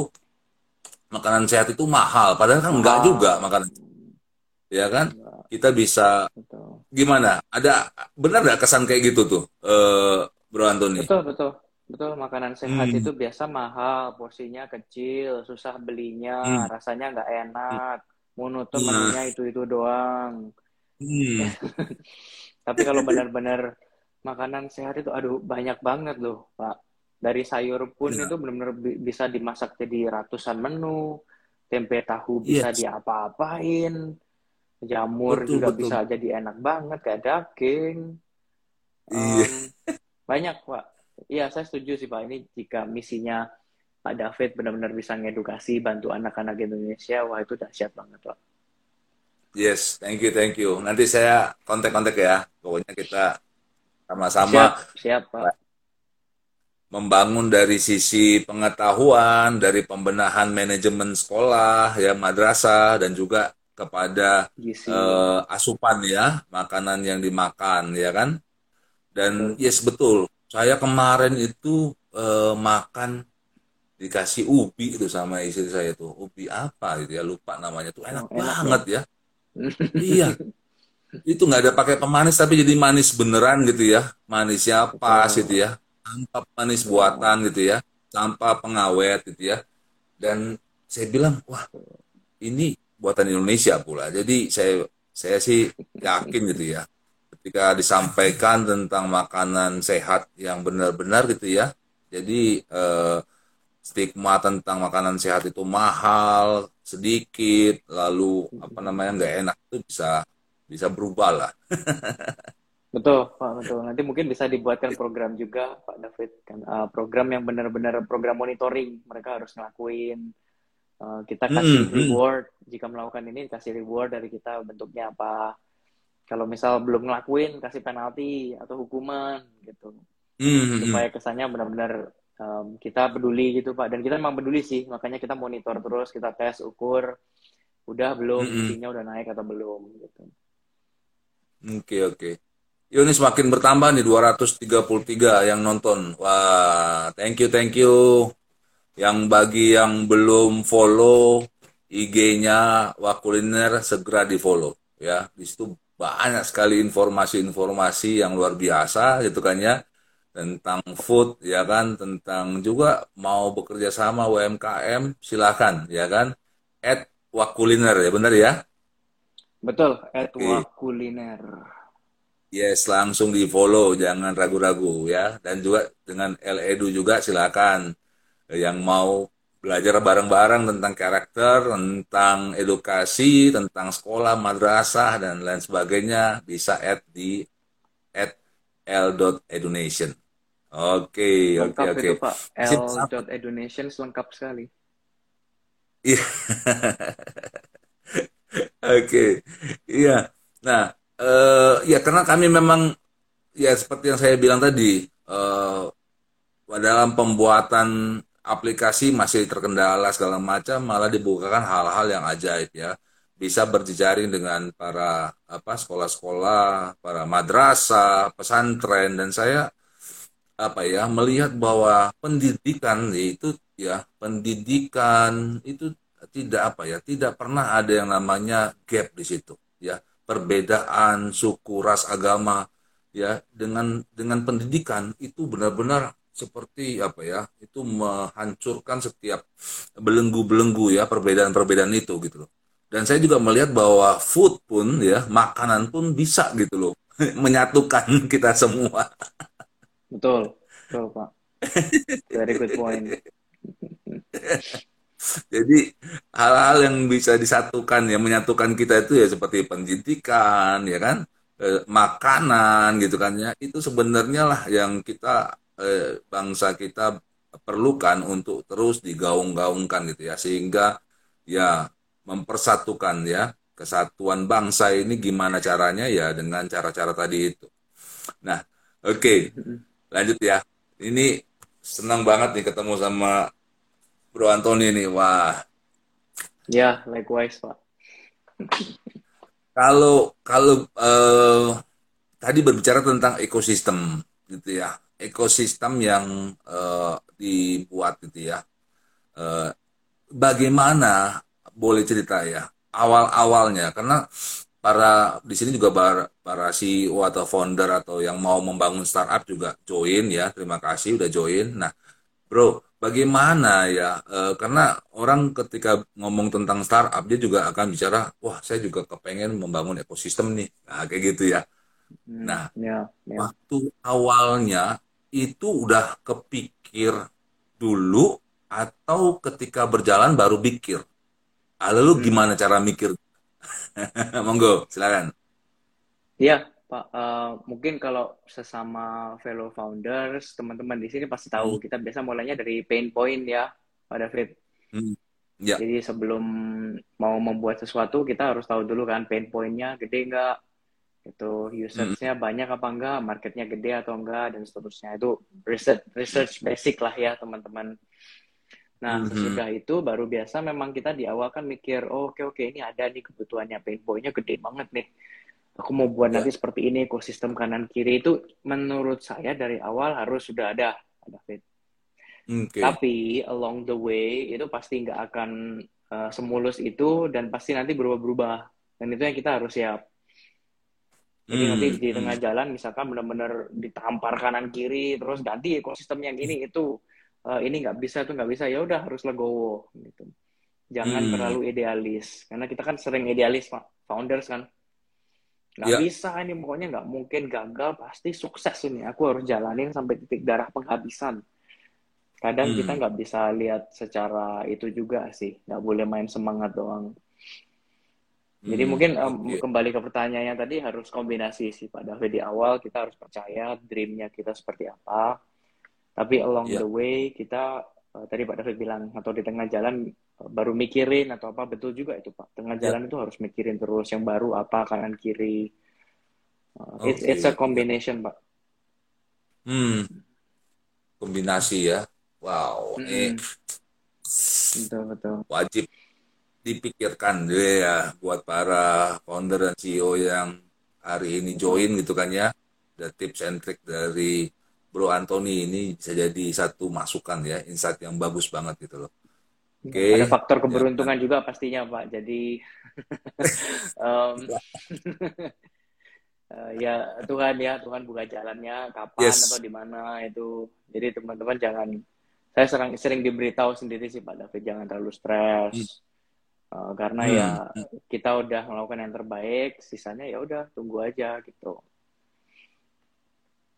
makanan sehat itu mahal. Padahal kan nggak juga makanan, ya kan? Enggak, Kita bisa betul. gimana? Ada benar nggak kesan kayak gitu tuh, eh, Bro Antoni? Betul, betul. Betul, makanan sehat Hmm, itu biasa mahal, porsinya kecil, susah belinya, hmm, rasanya nggak enak, monoton nah, menunya itu-itu doang. hmm, Tapi kalau benar-benar makanan sehat itu, aduh, banyak banget loh, Pak. Dari sayur pun itu benar-benar bi- bisa dimasak jadi ratusan menu, tempe tahu bisa yes, diapa-apain, jamur betul juga betul, bisa jadi enak banget, kayak daging. iya, Em, banyak, Pak. Iya, saya setuju sih, Pak. Ini jika misinya Pak David benar-benar bisa ngedukasi, bantu anak-anak Indonesia, wah itu dahsyat banget, Pak. yes, thank you, thank you. Nanti saya kontak-kontak ya. Pokoknya kita Siap, sama-sama siap, Pak. membangun dari sisi pengetahuan, dari pembenahan manajemen sekolah, ya madrasah, dan juga kepada eh, asupan ya, makanan yang dimakan, ya kan? Dan yes betul, saya kemarin itu uh, makan dikasih ubi itu sama istri saya tuh. Ubi apa gitu ya? Lupa namanya tuh. Enak, oh, enak banget ya, iya. Itu nggak ada pakai pemanis tapi jadi manis beneran gitu ya. Manisnya pas gitu ya? Tanpa manis buatan gitu ya. Tanpa pengawet gitu ya. Dan saya bilang wah ini buatan Indonesia pula. Jadi saya saya sih yakin gitu ya. Ketika disampaikan tentang makanan sehat yang benar-benar gitu ya. Jadi eh, stigma tentang makanan sehat itu mahal sedikit lalu apa namanya nggak enak itu bisa bisa berubah lah. Betul pak betul. Nanti mungkin bisa dibuatkan program juga pak David kan. Uh, program yang benar-benar program monitoring mereka harus ngelakuin. Uh, kita kasih hmm, hmm. reward. Hmm. jika melakukan ini kasih reward dari kita bentuknya apa. Kalau misal belum ngelakuin kasih penalti atau hukuman gitu. Hmm, hmm. Supaya kesannya benar-benar um, kita peduli gitu pak. Dan kita memang peduli sih makanya kita monitor terus kita tes ukur udah belum mm -hmm. udah naik atau belum gitu. Oke okay, oke. Okay. ini semakin bertambah nih 233 yang nonton. Wah thank you thank you. Yang bagi yang belum follow IG-nya Wakuliner segera di follow ya. Di situ banyak sekali informasi-informasi yang luar biasa gitu kan ya tentang food ya kan? Tentang juga mau bekerja sama UMKM silakan ya kan? At wakuliner ya benar ya? Betul at okay. wakuliner yes langsung di follow jangan ragu-ragu ya. Dan juga dengan Ledu juga silakan. Yang mau belajar bareng-bareng tentang karakter, tentang edukasi, tentang sekolah, madrasah dan lain sebagainya bisa add di at l.edunation. Oke, oke, oke. Pak. L.Edunation lengkap sekali. Iya. Oke. Iya. Nah, uh, ya karena kami memang ya seperti yang saya bilang tadi uh, dalam pembuatan aplikasi masih terkendala segala macam malah dibukakan hal-hal yang ajaib ya bisa berjejaring dengan para apa sekolah-sekolah, para madrasah, pesantren dan saya apa ya melihat bahwa pendidikan itu ya pendidikan itu tidak apa ya tidak pernah ada yang namanya gap di situ ya. Perbedaan suku ras agama ya dengan dengan pendidikan itu benar-benar seperti apa ya itu menghancurkan setiap belenggu-belenggu ya perbedaan-perbedaan itu gitu loh. Dan saya juga melihat bahwa food pun ya makanan pun bisa gitu loh menyatukan kita semua Betul, betul Pak. Very good point. Jadi hal-hal yang bisa disatukan ya menyatukan kita itu ya seperti pendidikan ya kan eh, makanan gitu kan ya itu sebenarnya lah yang kita eh, bangsa kita perlukan untuk terus digaung-gaungkan gitu ya sehingga ya mempersatukan ya kesatuan bangsa ini gimana caranya ya dengan cara-cara tadi itu. Nah, oke. Okay lanjut ya. Ini senang banget nih ketemu sama Bro Antoni nih. Wah. Ya, likewise, Pak. kalau kalau uh, tadi berbicara tentang ekosistem gitu ya. Ekosistem yang uh, dibuat gitu ya. Uh, bagaimana boleh cerita ya awal-awalnya karena para di sini juga para, para CEO atau founder atau yang mau membangun startup juga join ya. Terima kasih udah join. Nah, bro, bagaimana ya? E, karena orang ketika ngomong tentang startup dia juga akan bicara, wah saya juga kepengen membangun ekosistem nih. Nah, kayak gitu ya. Hmm, nah, ya, ya. waktu awalnya itu udah kepikir dulu atau ketika berjalan baru pikir. Lalu hmm. gimana cara mikir Monggo, silakan. Iya, Pak. Uh, mungkin kalau sesama fellow founders, teman-teman di sini pasti tahu. Hmm. Kita biasa mulainya dari pain point ya, Pak David. Hmm. Ya. Jadi sebelum mau membuat sesuatu, kita harus tahu dulu kan pain pointnya gede nggak, itu usersnya hmm. banyak apa enggak, marketnya gede atau enggak, dan seterusnya. Itu research, research basic lah ya, teman-teman. Nah, mm-hmm. sesudah itu baru biasa memang kita di awal kan mikir, oh, oke okay, oke okay, ini ada nih kebutuhannya pain point-nya gede banget nih. aku mau buat Ya. nanti seperti ini ekosistem kanan kiri itu menurut saya dari awal harus sudah ada David Oke. tapi along the way itu pasti nggak akan uh, semulus itu dan pasti nanti berubah-berubah dan itu yang kita harus siap jadi Hmm, nanti di hmm. tengah jalan misalkan benar-benar ditampar kanan kiri terus ganti ekosistem yang ini itu uh, ini nggak bisa itu nggak bisa ya udah harus legowo gitu jangan Hmm. terlalu idealis karena kita kan sering idealis pak founders kan nggak Ya. bisa ini pokoknya nggak mungkin gagal pasti sukses ini aku harus jalanin sampai titik darah penghabisan kadang Hmm. kita nggak bisa lihat secara itu juga sih nggak boleh main semangat doang jadi Hmm, mungkin em, oke. kembali ke pertanyaannya tadi harus kombinasi sih Pak David di awal kita harus percaya dreamnya kita seperti apa tapi along Ya. the way kita eh, tadi Pak David bilang atau di tengah jalan eh, baru mikirin atau apa betul juga itu Pak tengah Ya. jalan itu harus mikirin terus yang baru apa kanan kiri Eh, it's Oke. it's a combination Pak Hmm. Kombinasi ya. Wow, ini Mm-mm. betul betul wajib dipikirkan deh ya buat para founder dan CEO yang hari ini join gitu kan ya. The tips and trick dari Bro Anthony ini bisa jadi satu masukan ya, insight yang bagus banget gitu loh. Oke. ada faktor Ya. keberuntungan juga pastinya Pak jadi eh, ya Tuhan ya Tuhan buka jalannya kapan Yes. atau di mana itu jadi teman-teman jangan saya sering sering diberitahu sendiri sih Pak David jangan terlalu stres Eh, karena Hmm. ya kita udah melakukan yang terbaik sisanya ya udah tunggu aja gitu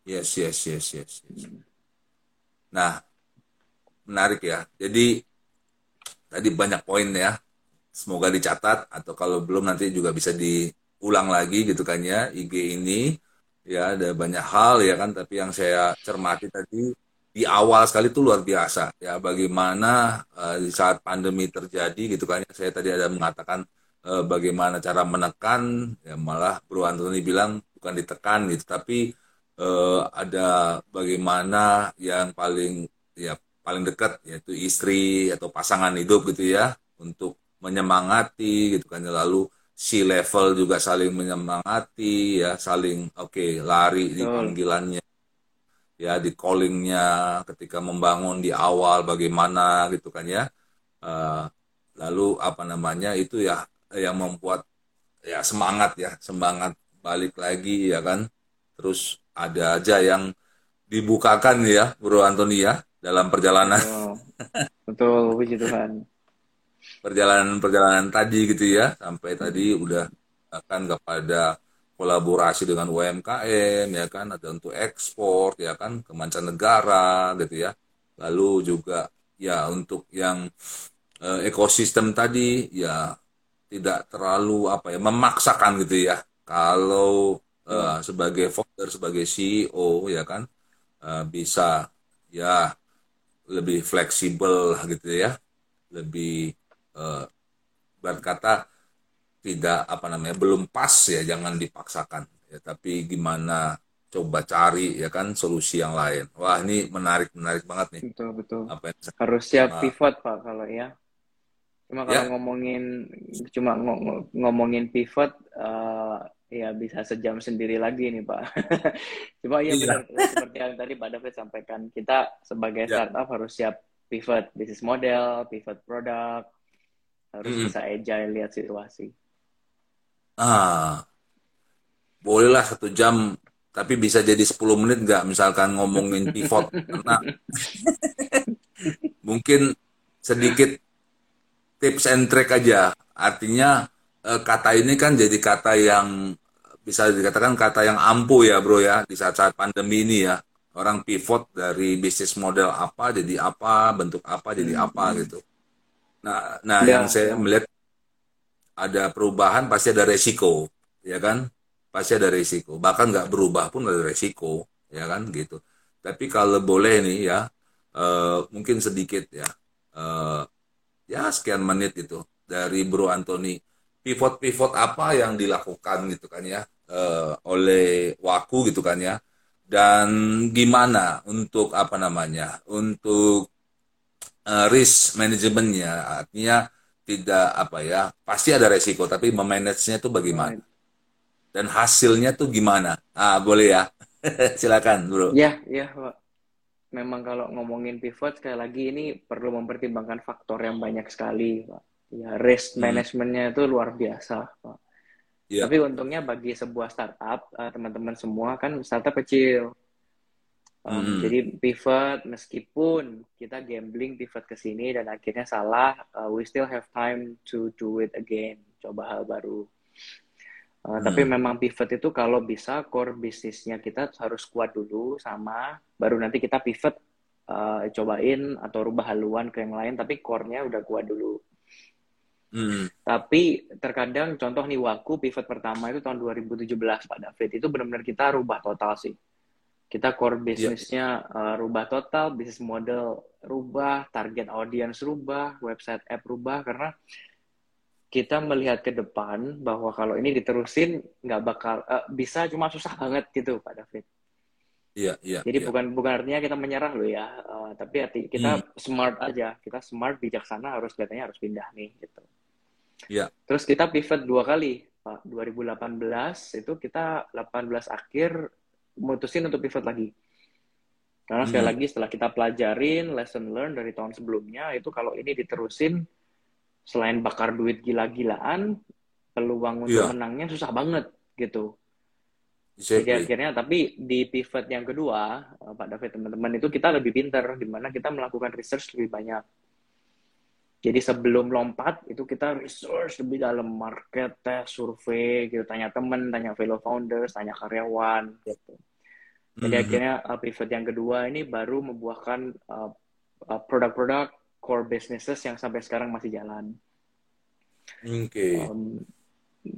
Yes, yes, yes, yes, yes. Nah, menarik ya. Jadi tadi banyak poin ya. Semoga dicatat atau kalau belum nanti juga bisa diulang lagi gitu kan ya IG ini. Ya, ada banyak hal ya kan, tapi yang saya cermati tadi di awal sekali itu luar biasa ya bagaimana eh, di saat pandemi terjadi gitu kan ya. Saya tadi ada mengatakan eh, bagaimana cara menekan ya malah Bro Anthony bilang bukan ditekan gitu tapi eh, ada bagaimana yang paling ya paling dekat yaitu istri atau pasangan hidup gitu ya untuk menyemangati gitu kan. Lalu si level juga saling menyemangati ya saling oke lari di panggilannya ya di callingnya ketika membangun di awal bagaimana gitu kan ya. Eh, lalu apa namanya itu ya yang membuat ya semangat ya semangat balik lagi ya kan. Terus ada aja yang dibukakan ya Bro Antoni ya dalam perjalanan. Betul betul puji Tuhan. Perjalanan-perjalanan tadi gitu ya sampai tadi udah akan kepada kolaborasi dengan UMKM ya kan ada untuk ekspor ya kan ke mancanegara gitu ya. Lalu juga ya untuk yang eh, ekosistem tadi ya tidak terlalu apa ya memaksakan gitu ya. Kalau eh, sebagai founder sebagai CEO ya kan? Eh, bisa ya lebih fleksibel gitu ya. Lebih eh, berkata tidak apa namanya belum pas ya jangan dipaksakan. Ya tapi gimana coba cari ya kan solusi yang lain. Wah ini menarik menarik banget nih. Betul betul. Apa yang harus siap pivot pak kalau ya. Cuma kalau Ya. ngomongin cuma ngo- ngo- ngomongin pivot eh, ya bisa sejam sendiri lagi nih pak cuma ya Iya. benar seperti yang tadi pak David sampaikan kita sebagai Ya. startup harus siap pivot bisnis model pivot produk harus Mm-mm. bisa agile lihat situasi ah bolehlah satu jam tapi bisa jadi 10 menit nggak misalkan ngomongin pivot karena mungkin sedikit tips and trick aja artinya kata ini kan jadi kata yang bisa dikatakan kata yang ampuh ya bro ya di saat-saat pandemi ini ya. Orang pivot dari bisnis model apa jadi apa bentuk apa jadi apa gitu. Nah nah Ya, yang saya ya. melihat ada perubahan pasti ada resiko ya kan? Pasti ada resiko. Bahkan nggak berubah pun ada resiko ya kan? Gitu. Tapi kalau boleh nih ya eh, mungkin sedikit ya eh, ya sekian menit gitu dari Bro Anthony pivot-pivot apa yang dilakukan gitu kan ya eh, oleh Waku gitu kan ya dan gimana untuk apa namanya untuk eh, risk manajemennya artinya tidak apa ya pasti ada resiko tapi memanagenya itu bagaimana dan hasilnya tuh gimana? Ah, boleh ya. Silakan, Bro. Ya, ya, Pak. Memang kalau ngomongin pivot sekali lagi ini perlu mempertimbangkan faktor yang banyak sekali, Pak. Ya, risk Hmm. manajemennya itu luar biasa, Pak. Ya. Tapi untungnya bagi sebuah startup, eh, teman-teman semua kan startup kecil. Um, Hmm. Jadi pivot, meskipun kita gambling pivot ke sini dan akhirnya salah, uh, we still have time to do it again, coba hal baru. Uh, Tapi Hmm. memang pivot itu kalau bisa core bisnisnya kita harus kuat dulu sama, baru nanti kita pivot, uh, cobain atau rubah haluan ke yang lain, tapi core-nya udah kuat dulu. Hmm. Tapi terkadang contoh nih Waku pivot pertama itu tahun 2017 Pak David itu benar-benar kita rubah total sih. Kita core bisnisnya uh, rubah total, bisnis model rubah, target audience rubah, website app rubah karena kita melihat ke depan bahwa kalau ini diterusin nggak bakal uh, bisa cuma susah banget gitu Pak David. Iya, iya. Jadi iya. bukan bukan artinya kita menyerah loh ya, uh, tapi arti kita smart aja, kita smart bijaksana harus kelihatannya harus pindah nih gitu. Iya. Terus kita pivot dua kali, Pak. 2018 itu kita 18 akhir mutusin untuk pivot lagi. Karena sekali Hmm. lagi setelah kita pelajarin lesson learn dari tahun sebelumnya itu kalau ini diterusin selain bakar duit gila-gilaan, peluang untuk Iya. menangnya susah banget gitu. Jadi akhirnya tapi di pivot yang kedua, eh, Pak David teman-teman itu kita lebih pinter di mana kita melakukan research lebih banyak. Jadi sebelum lompat itu kita research lebih dalam market, tes, survei, gitu tanya temen, tanya fellow founders, tanya karyawan gitu. Jadi Mhm. akhirnya uh, pivot yang kedua ini baru membuahkan uh, uh, produk-produk core businesses yang sampai sekarang masih jalan. Oke. Um,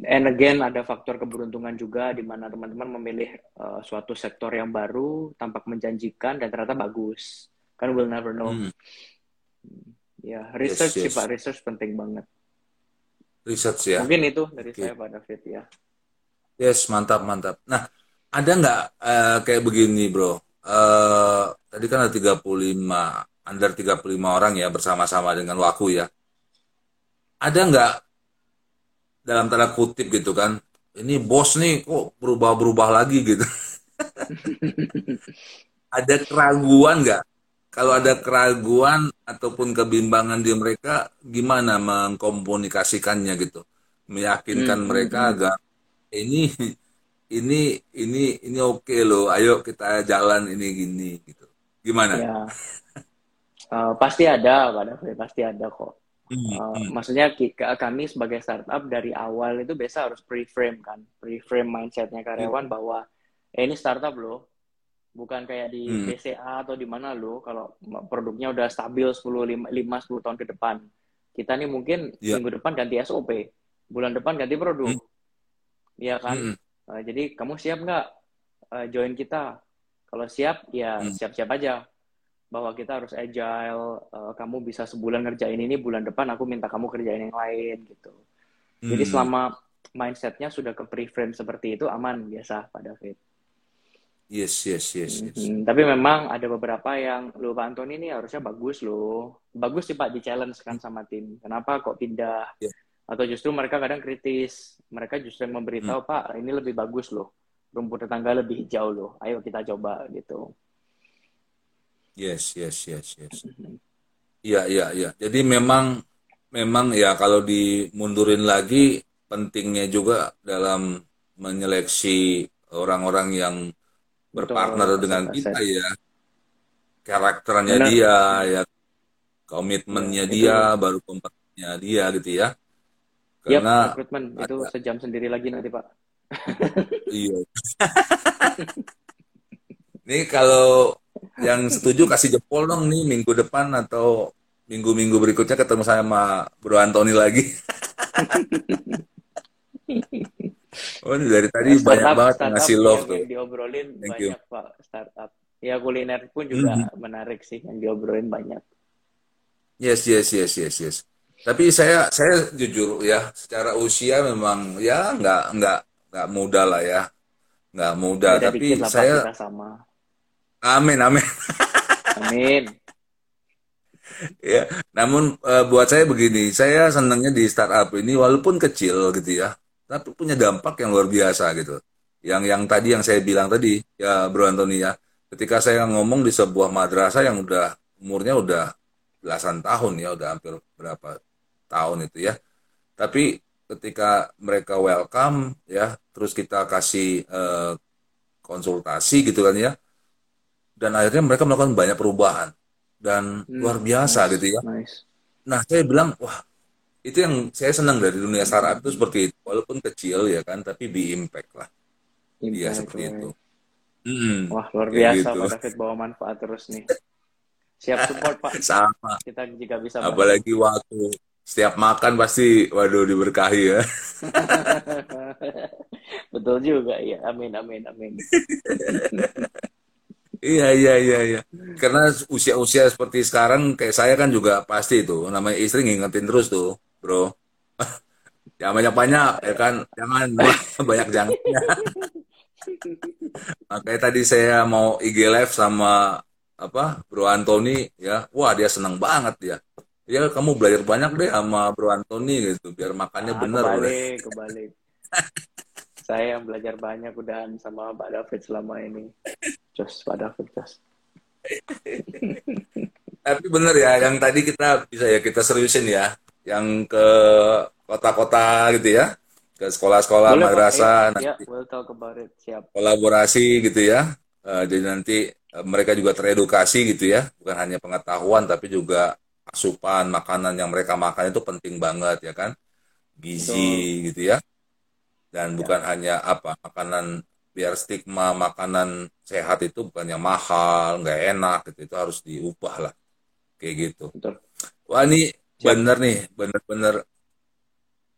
and again ada faktor keberuntungan juga di mana teman-teman memilih uh, suatu sektor yang baru tampak menjanjikan dan ternyata bagus. Kan we'll never know. Hmm. Ya, research sih yes. Pak, research penting banget. Research ya. Mungkin itu dari Oke. saya Pak David ya. Yes, mantap, mantap. Nah, ada nggak eh, kayak begini, bro? Eh, tadi kan ada 35, under 35 orang ya bersama-sama dengan Waku ya. Ada nggak dalam tanda kutip gitu kan? Ini bos nih kok berubah-berubah lagi gitu. ada keraguan nggak? Kalau ada keraguan ataupun kebimbangan di mereka, gimana mengkomunikasikannya gitu? Meyakinkan Hmm, hmm, mereka hmm. agar ini ini ini ini oke loh ayo kita jalan ini gini gitu gimana Ya, Uh, pasti ada Pak David, pasti ada kok. Hmm, Uh, hmm. maksudnya kami sebagai startup dari awal itu biasa harus pre-frame kan, pre-frame mindsetnya karyawan bahwa eh, ini startup loh, bukan kayak di Hmm. BCA atau di mana loh, kalau produknya udah stabil 10, 5, 5 10 tahun ke depan. Kita nih mungkin Ya. minggu depan ganti SOP, bulan depan ganti produk, Hmm. Iya kan? Hmm, Uh, jadi kamu siap nggak uh, join kita? Kalau siap, ya Hmm. siap-siap aja bahwa kita harus agile. uh, kamu bisa sebulan ngerjain ini, bulan depan aku minta kamu kerjain yang lain gitu. Jadi hmm. selama mindsetnya sudah ke pre-frame seperti itu aman biasa Pak David. yes yes yes yes Mhm. Tapi memang ada beberapa yang lo Pak Antoni ini harusnya bagus loh. Bagus sih Pak di challenge kan sama tim. Kenapa kok pindah? Ya. Atau justru mereka kadang kritis. Mereka justru yang memberitahu Pak ini lebih bagus loh. Rumput tetangga lebih hijau loh. Ayo kita coba gitu. Yes yes yes yes Mhm. iya iya iya jadi memang memang ya kalau dimundurin lagi pentingnya juga dalam menyeleksi orang-orang yang berpartner Betul, dengan kita ya karakternya Benar. dia ya komitmennya Ya, dia baru kompetisinya dia gitu ya karena rekrutmen itu ada- sejam sendiri lagi nanti Pak. Iya. Nih kalau yang setuju kasih jempol dong nih minggu depan atau minggu-minggu berikutnya ketemu sama Bro Antoni lagi. oh dari tadi Startup- banyak banget startup ngasih love yang, tuh. yang diobrolin Thank you. banyak Pak startup. Ya kuliner pun juga Mhm. menarik sih yang diobrolin banyak. Yes yes yes yes yes. Tapi saya saya jujur ya secara usia memang ya nggak nggak nggak muda lah ya nggak muda Beda tapi saya sama. Amin amin Amin. Ya, namun eh, buat saya begini, saya senangnya di startup ini walaupun kecil gitu ya, tapi punya dampak yang luar biasa gitu. Yang yang tadi yang saya bilang tadi ya Bro Antoni ya, ketika saya ngomong di sebuah madrasah yang udah umurnya udah belasan tahun ya, udah hampir berapa tahun itu ya. Tapi ketika mereka welcome ya, terus kita kasih eh, konsultasi gitu kan ya, dan akhirnya mereka melakukan banyak perubahan dan hmm, luar biasa nice, gitu ya. Nice. Nah saya bilang wah itu yang saya senang dari dunia startup itu seperti itu walaupun kecil ya kan tapi di impact lah. Iya seperti right. itu. Hmm, wah luar biasa gitu. Pak David bawa manfaat terus nih. Siap support Pak. Sama. Kita jika bisa. Apalagi waktu setiap makan pasti waduh diberkahi ya. Betul juga ya. Amin amin amin. iya iya iya iya. Karena usia-usia seperti sekarang kayak saya kan juga pasti itu namanya istri ngingetin terus tuh, Bro. Jangan banyak-banyak ya kan. Jangan banyak jangknya. Makanya tadi saya mau IG live sama apa Bro Antoni ya. Wah, dia senang banget ya ya kamu belajar banyak deh sama Bro Anthony gitu biar makannya ah, bener kebalik udah. kebalik saya yang belajar banyak udah sama Pak David selama ini Jos Pak David Jos tapi bener ya yang tadi kita bisa ya kita seriusin ya yang ke kota-kota gitu ya ke sekolah-sekolah madrasah ya, nanti we'll talk about it. Siap. kolaborasi gitu ya uh, jadi nanti uh, mereka juga teredukasi gitu ya bukan hanya pengetahuan tapi juga asupan makanan yang mereka makan itu penting banget ya kan gizi Betul. gitu ya dan ya. bukan hanya apa makanan biar stigma makanan sehat itu bukan yang mahal nggak enak gitu. Itu harus diubah lah. Kayak gitu. Betul. wah ini bener nih. Bener-bener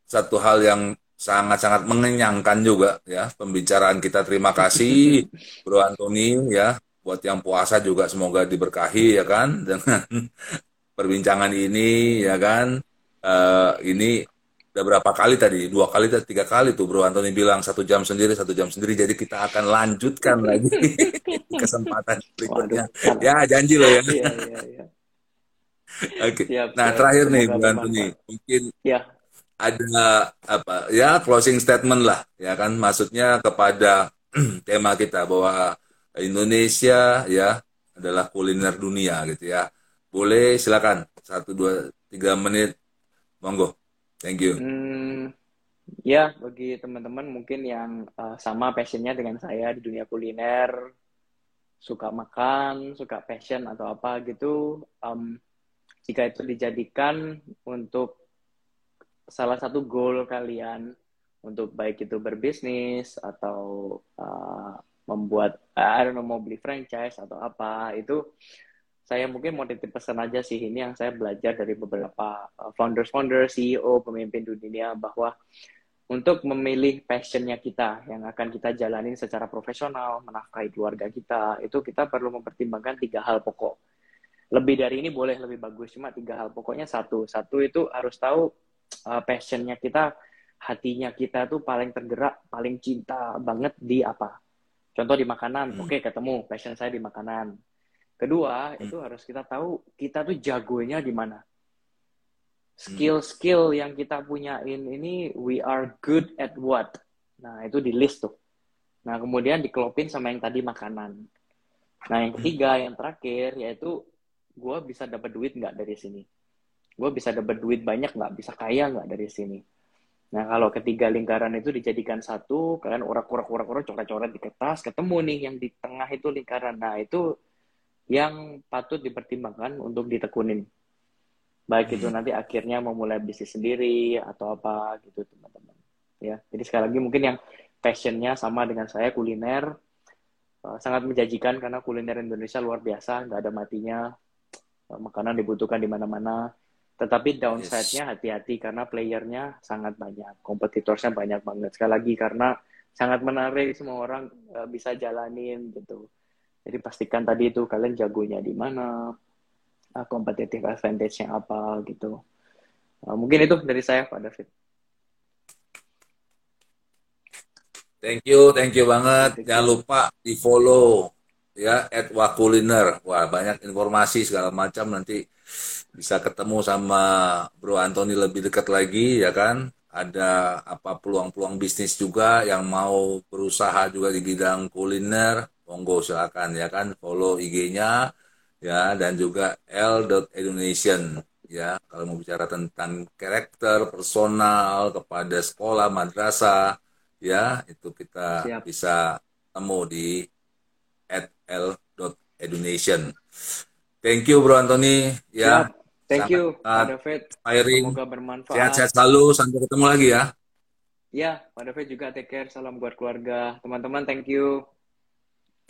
satu hal yang sangat-sangat mengenyangkan juga ya. Pembicaraan kita terima kasih Bro Antoni ya. Buat yang puasa juga semoga diberkahi ya kan. Dengan perbincangan ini ya kan. Uh, ini udah berapa kali tadi? Dua kali atau tiga kali tuh Bro Antoni bilang satu jam sendiri satu jam sendiri. Jadi kita akan lanjutkan lagi kesempatan berikutnya. Ya janji loh ya. Iya, iya, iya. Oke. Okay. nah terakhir nih Bro Antoni mungkin ya. ada apa ya closing statement lah ya kan? Maksudnya kepada tema kita bahwa Indonesia ya adalah kuliner dunia gitu ya. Boleh silakan. Satu dua tiga menit. Monggo thank you. Hmm, ya bagi teman-teman mungkin yang uh, sama passionnya dengan saya di dunia kuliner suka makan suka passion atau apa gitu um, jika itu dijadikan untuk salah satu goal kalian untuk baik itu berbisnis atau uh, membuat I don't know mau beli franchise atau apa itu saya mungkin mau titip pesan aja sih ini yang saya belajar dari beberapa uh, founder-founder, CEO, pemimpin dunia bahwa untuk memilih passionnya kita yang akan kita jalanin secara profesional, menafkahi keluarga kita, itu kita perlu mempertimbangkan tiga hal pokok. Lebih dari ini boleh lebih bagus, cuma tiga hal pokoknya satu. Satu itu harus tahu uh, passionnya kita, hatinya kita tuh paling tergerak, paling cinta banget di apa. Contoh di makanan, hmm. oke okay, ketemu passion saya di makanan Kedua, hmm. itu harus kita tahu kita tuh jagonya di mana. Skill-skill yang kita punyain ini we are good at what. Nah, itu di list tuh. Nah, kemudian dikelopin sama yang tadi makanan. Nah, yang ketiga, yang terakhir, yaitu gue bisa dapat duit nggak dari sini. Gue bisa dapat duit banyak nggak, bisa kaya nggak dari sini. Nah, kalau ketiga lingkaran itu dijadikan satu, kalian urak-urak-urak-urak, coret-coret di kertas, ketemu nih yang di tengah itu lingkaran. Nah, itu yang patut dipertimbangkan untuk ditekunin. Baik itu hmm. nanti akhirnya memulai bisnis sendiri atau apa gitu teman-teman. Ya, jadi sekali lagi mungkin yang passionnya sama dengan saya kuliner uh, sangat menjanjikan karena kuliner Indonesia luar biasa, nggak ada matinya. Uh, makanan dibutuhkan di mana-mana. Tetapi downside-nya hati-hati karena playernya sangat banyak, kompetitornya banyak banget. Sekali lagi karena sangat menarik semua orang uh, bisa jalanin gitu jadi pastikan tadi itu kalian jagonya di mana, uh, competitive advantage-nya apa gitu. Uh, mungkin itu dari saya Pak David. Thank you, thank you banget. Jangan lupa di follow ya at Wakuliner. Wah banyak informasi segala macam nanti bisa ketemu sama Bro Anthony lebih dekat lagi ya kan. ada apa peluang-peluang bisnis juga yang mau berusaha juga di bidang kuliner, monggo silakan ya kan follow IG-nya ya dan juga l.education ya kalau mau bicara tentang karakter personal kepada sekolah madrasah ya itu kita Siap. bisa temu di at l.education. Thank you Bro Anthony ya. Siap. Thank Sangat you, Pak David. Inspiring. Semoga bermanfaat. Sehat-sehat selalu. Sampai ketemu lagi ya. Ya, Pak David juga take care. Salam buat keluarga. Teman-teman, thank you.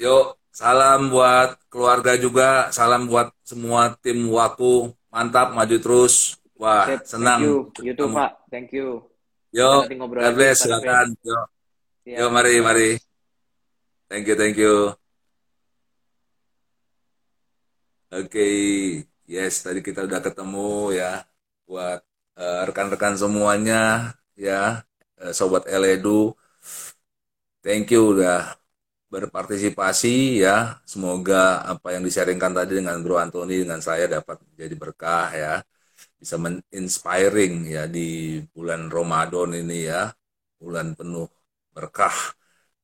Yuk, salam buat keluarga juga. Salam buat semua tim Waku. Mantap, maju terus. Wah, Sip, senang. Thank you. YouTube, Pak. Thank you. Yo, God bless. Silakan. Yo. Yo, mari, mari. Thank you, thank you. Oke. Okay. Yes, tadi kita udah ketemu ya buat uh, rekan-rekan semuanya ya, uh, sobat Eledu. Thank you udah berpartisipasi ya. Semoga apa yang disaringkan tadi dengan Bro Antoni dengan saya dapat jadi berkah ya. Bisa men-inspiring ya di bulan Ramadan ini ya. Bulan penuh berkah.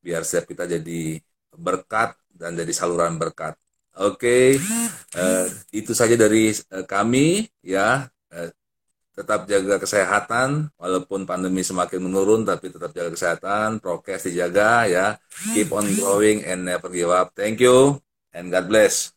Biar setiap kita jadi berkat dan jadi saluran berkat. Oke, okay. uh, eh, itu saja dari uh, kami ya. Uh, tetap jaga kesehatan walaupun pandemi semakin menurun tapi tetap jaga kesehatan, prokes dijaga ya. Keep on growing and never give up. Thank you and God bless.